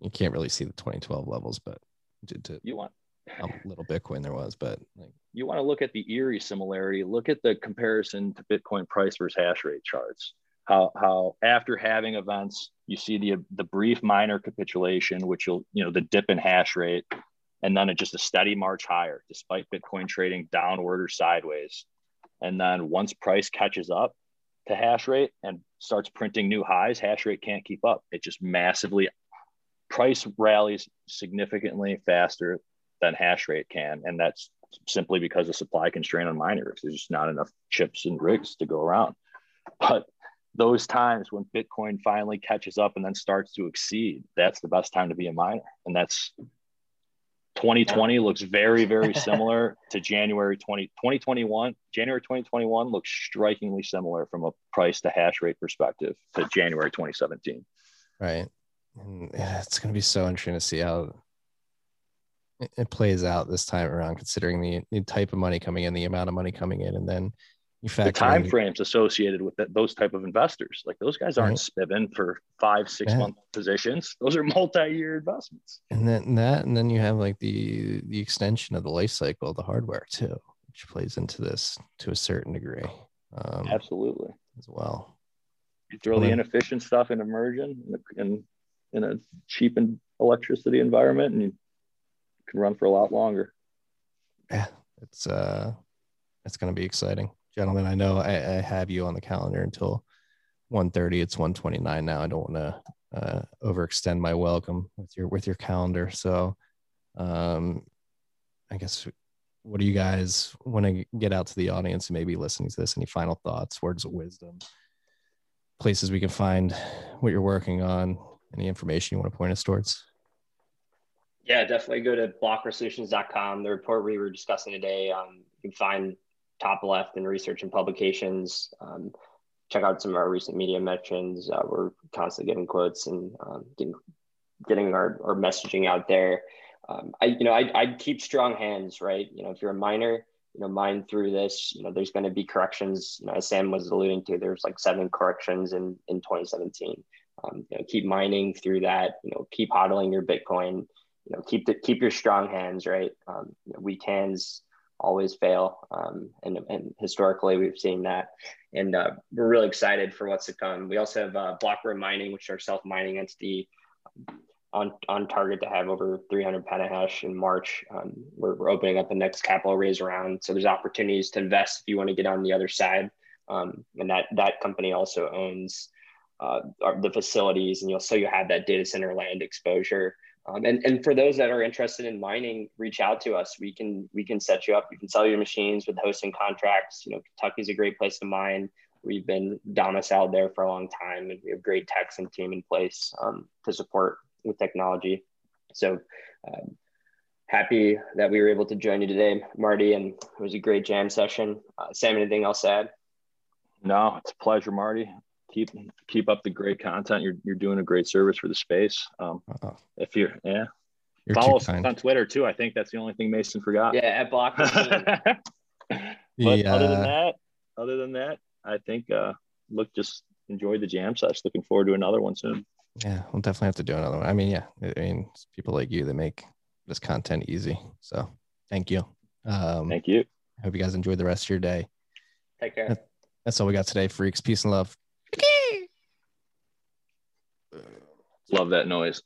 you can't really see the 2012 levels, but to, to you want a little Bitcoin there was, but like you want to look at the eerie similarity, look at the comparison to Bitcoin price versus hash rate charts. How how after halving events, you see the the brief minor capitulation, which you'll you know the dip in hash rate, and then it just a steady march higher despite Bitcoin trading downward or sideways. And then once price catches up to hash rate and starts printing new highs, hash rate can't keep up. It just massively price rallies significantly faster than hash rate can. And that's simply because of supply constraint on miners. There's just not enough chips and rigs to go around. But those times when Bitcoin finally catches up and then starts to exceed, that's the best time to be a miner. And that's 2020 looks very, very similar to January 20, 2021. January 2021 looks strikingly similar from a price to hash rate perspective to January 2017. Right. And it's going to be so interesting to see how it plays out this time around, considering the, the type of money coming in, the amount of money coming in, and then the time frames associated with that, those type of investors. Like those guys aren't right. spiffing for five six yeah. month positions. Those are multi-year investments. And then that and then you have like the the extension of the life cycle of the hardware too which plays into this to a certain degree um, absolutely. as well. You throw the inefficient stuff in immersion in, in a cheapened electricity environment and you can run for a lot longer. Yeah it's uh it's going to be exciting gentlemen. I know I, I have you on the calendar until 1.30. It's 1.29 now. I don't want to uh, overextend my welcome with your with your calendar. So, um, I guess what do you guys want to get out to the audience who may be listening to this? Any final thoughts, words of wisdom, places we can find what you're working on, any information you want to point us towards? Yeah, definitely go to blockwaresolutions.com. The report we were discussing today, um, you can find top left in research and publications. Um, check out some of our recent media mentions. Uh, we're constantly getting quotes and um, getting getting our, our messaging out there. Um, I you know I I'd keep strong hands, right? You know, if you're a miner, you know, mine through this. You know, there's going to be corrections. You know, as Sam was alluding to, there's like seven corrections in in 2017. Um, you know, keep mining through that. You know, keep hodling your Bitcoin. You know, keep the, keep your strong hands, right? Um, you know, weak hands always fail. Um, and, and, historically, we've seen that. And uh, we're really excited for what's to come. We also have uh, Blockware Mining, which is our self mining entity, on, on target to have over 300 petahash in March. Um, we're, we're, opening up the next capital raise round. So there's opportunities to invest if you want to get on the other side. Um, and that, that company also owns uh, the facilities, and you'll so you have that data center land exposure. Um, and, and for those that are interested in mining, reach out to us. We can we can set you up. We can sell your machines with hosting contracts. You know, Kentucky's a great place to mine. We've been domiciled there for a long time, and we have great techs and team in place um, to support with technology. So um, happy that we were able to join you today, Marty, and it was a great jam session. Uh, Sam, anything else to add? No, it's a pleasure, Marty keep keep up the great content. You're you're doing a great service for the space. Um, Uh-oh. if you're yeah, You're follow us kind. on Twitter too. I think that's the only thing Mason forgot. Yeah, at Block. but The, other than that, other than that, I think uh, look just enjoy the jam session. Looking forward to another one soon. Yeah, we'll definitely have to do another one. I mean, yeah, I mean, it's people like you that make this content easy. So thank you. Um, Thank you. I hope you guys enjoy the rest of your day. Take care. That's all we got today, freaks. Peace and love. Love that noise.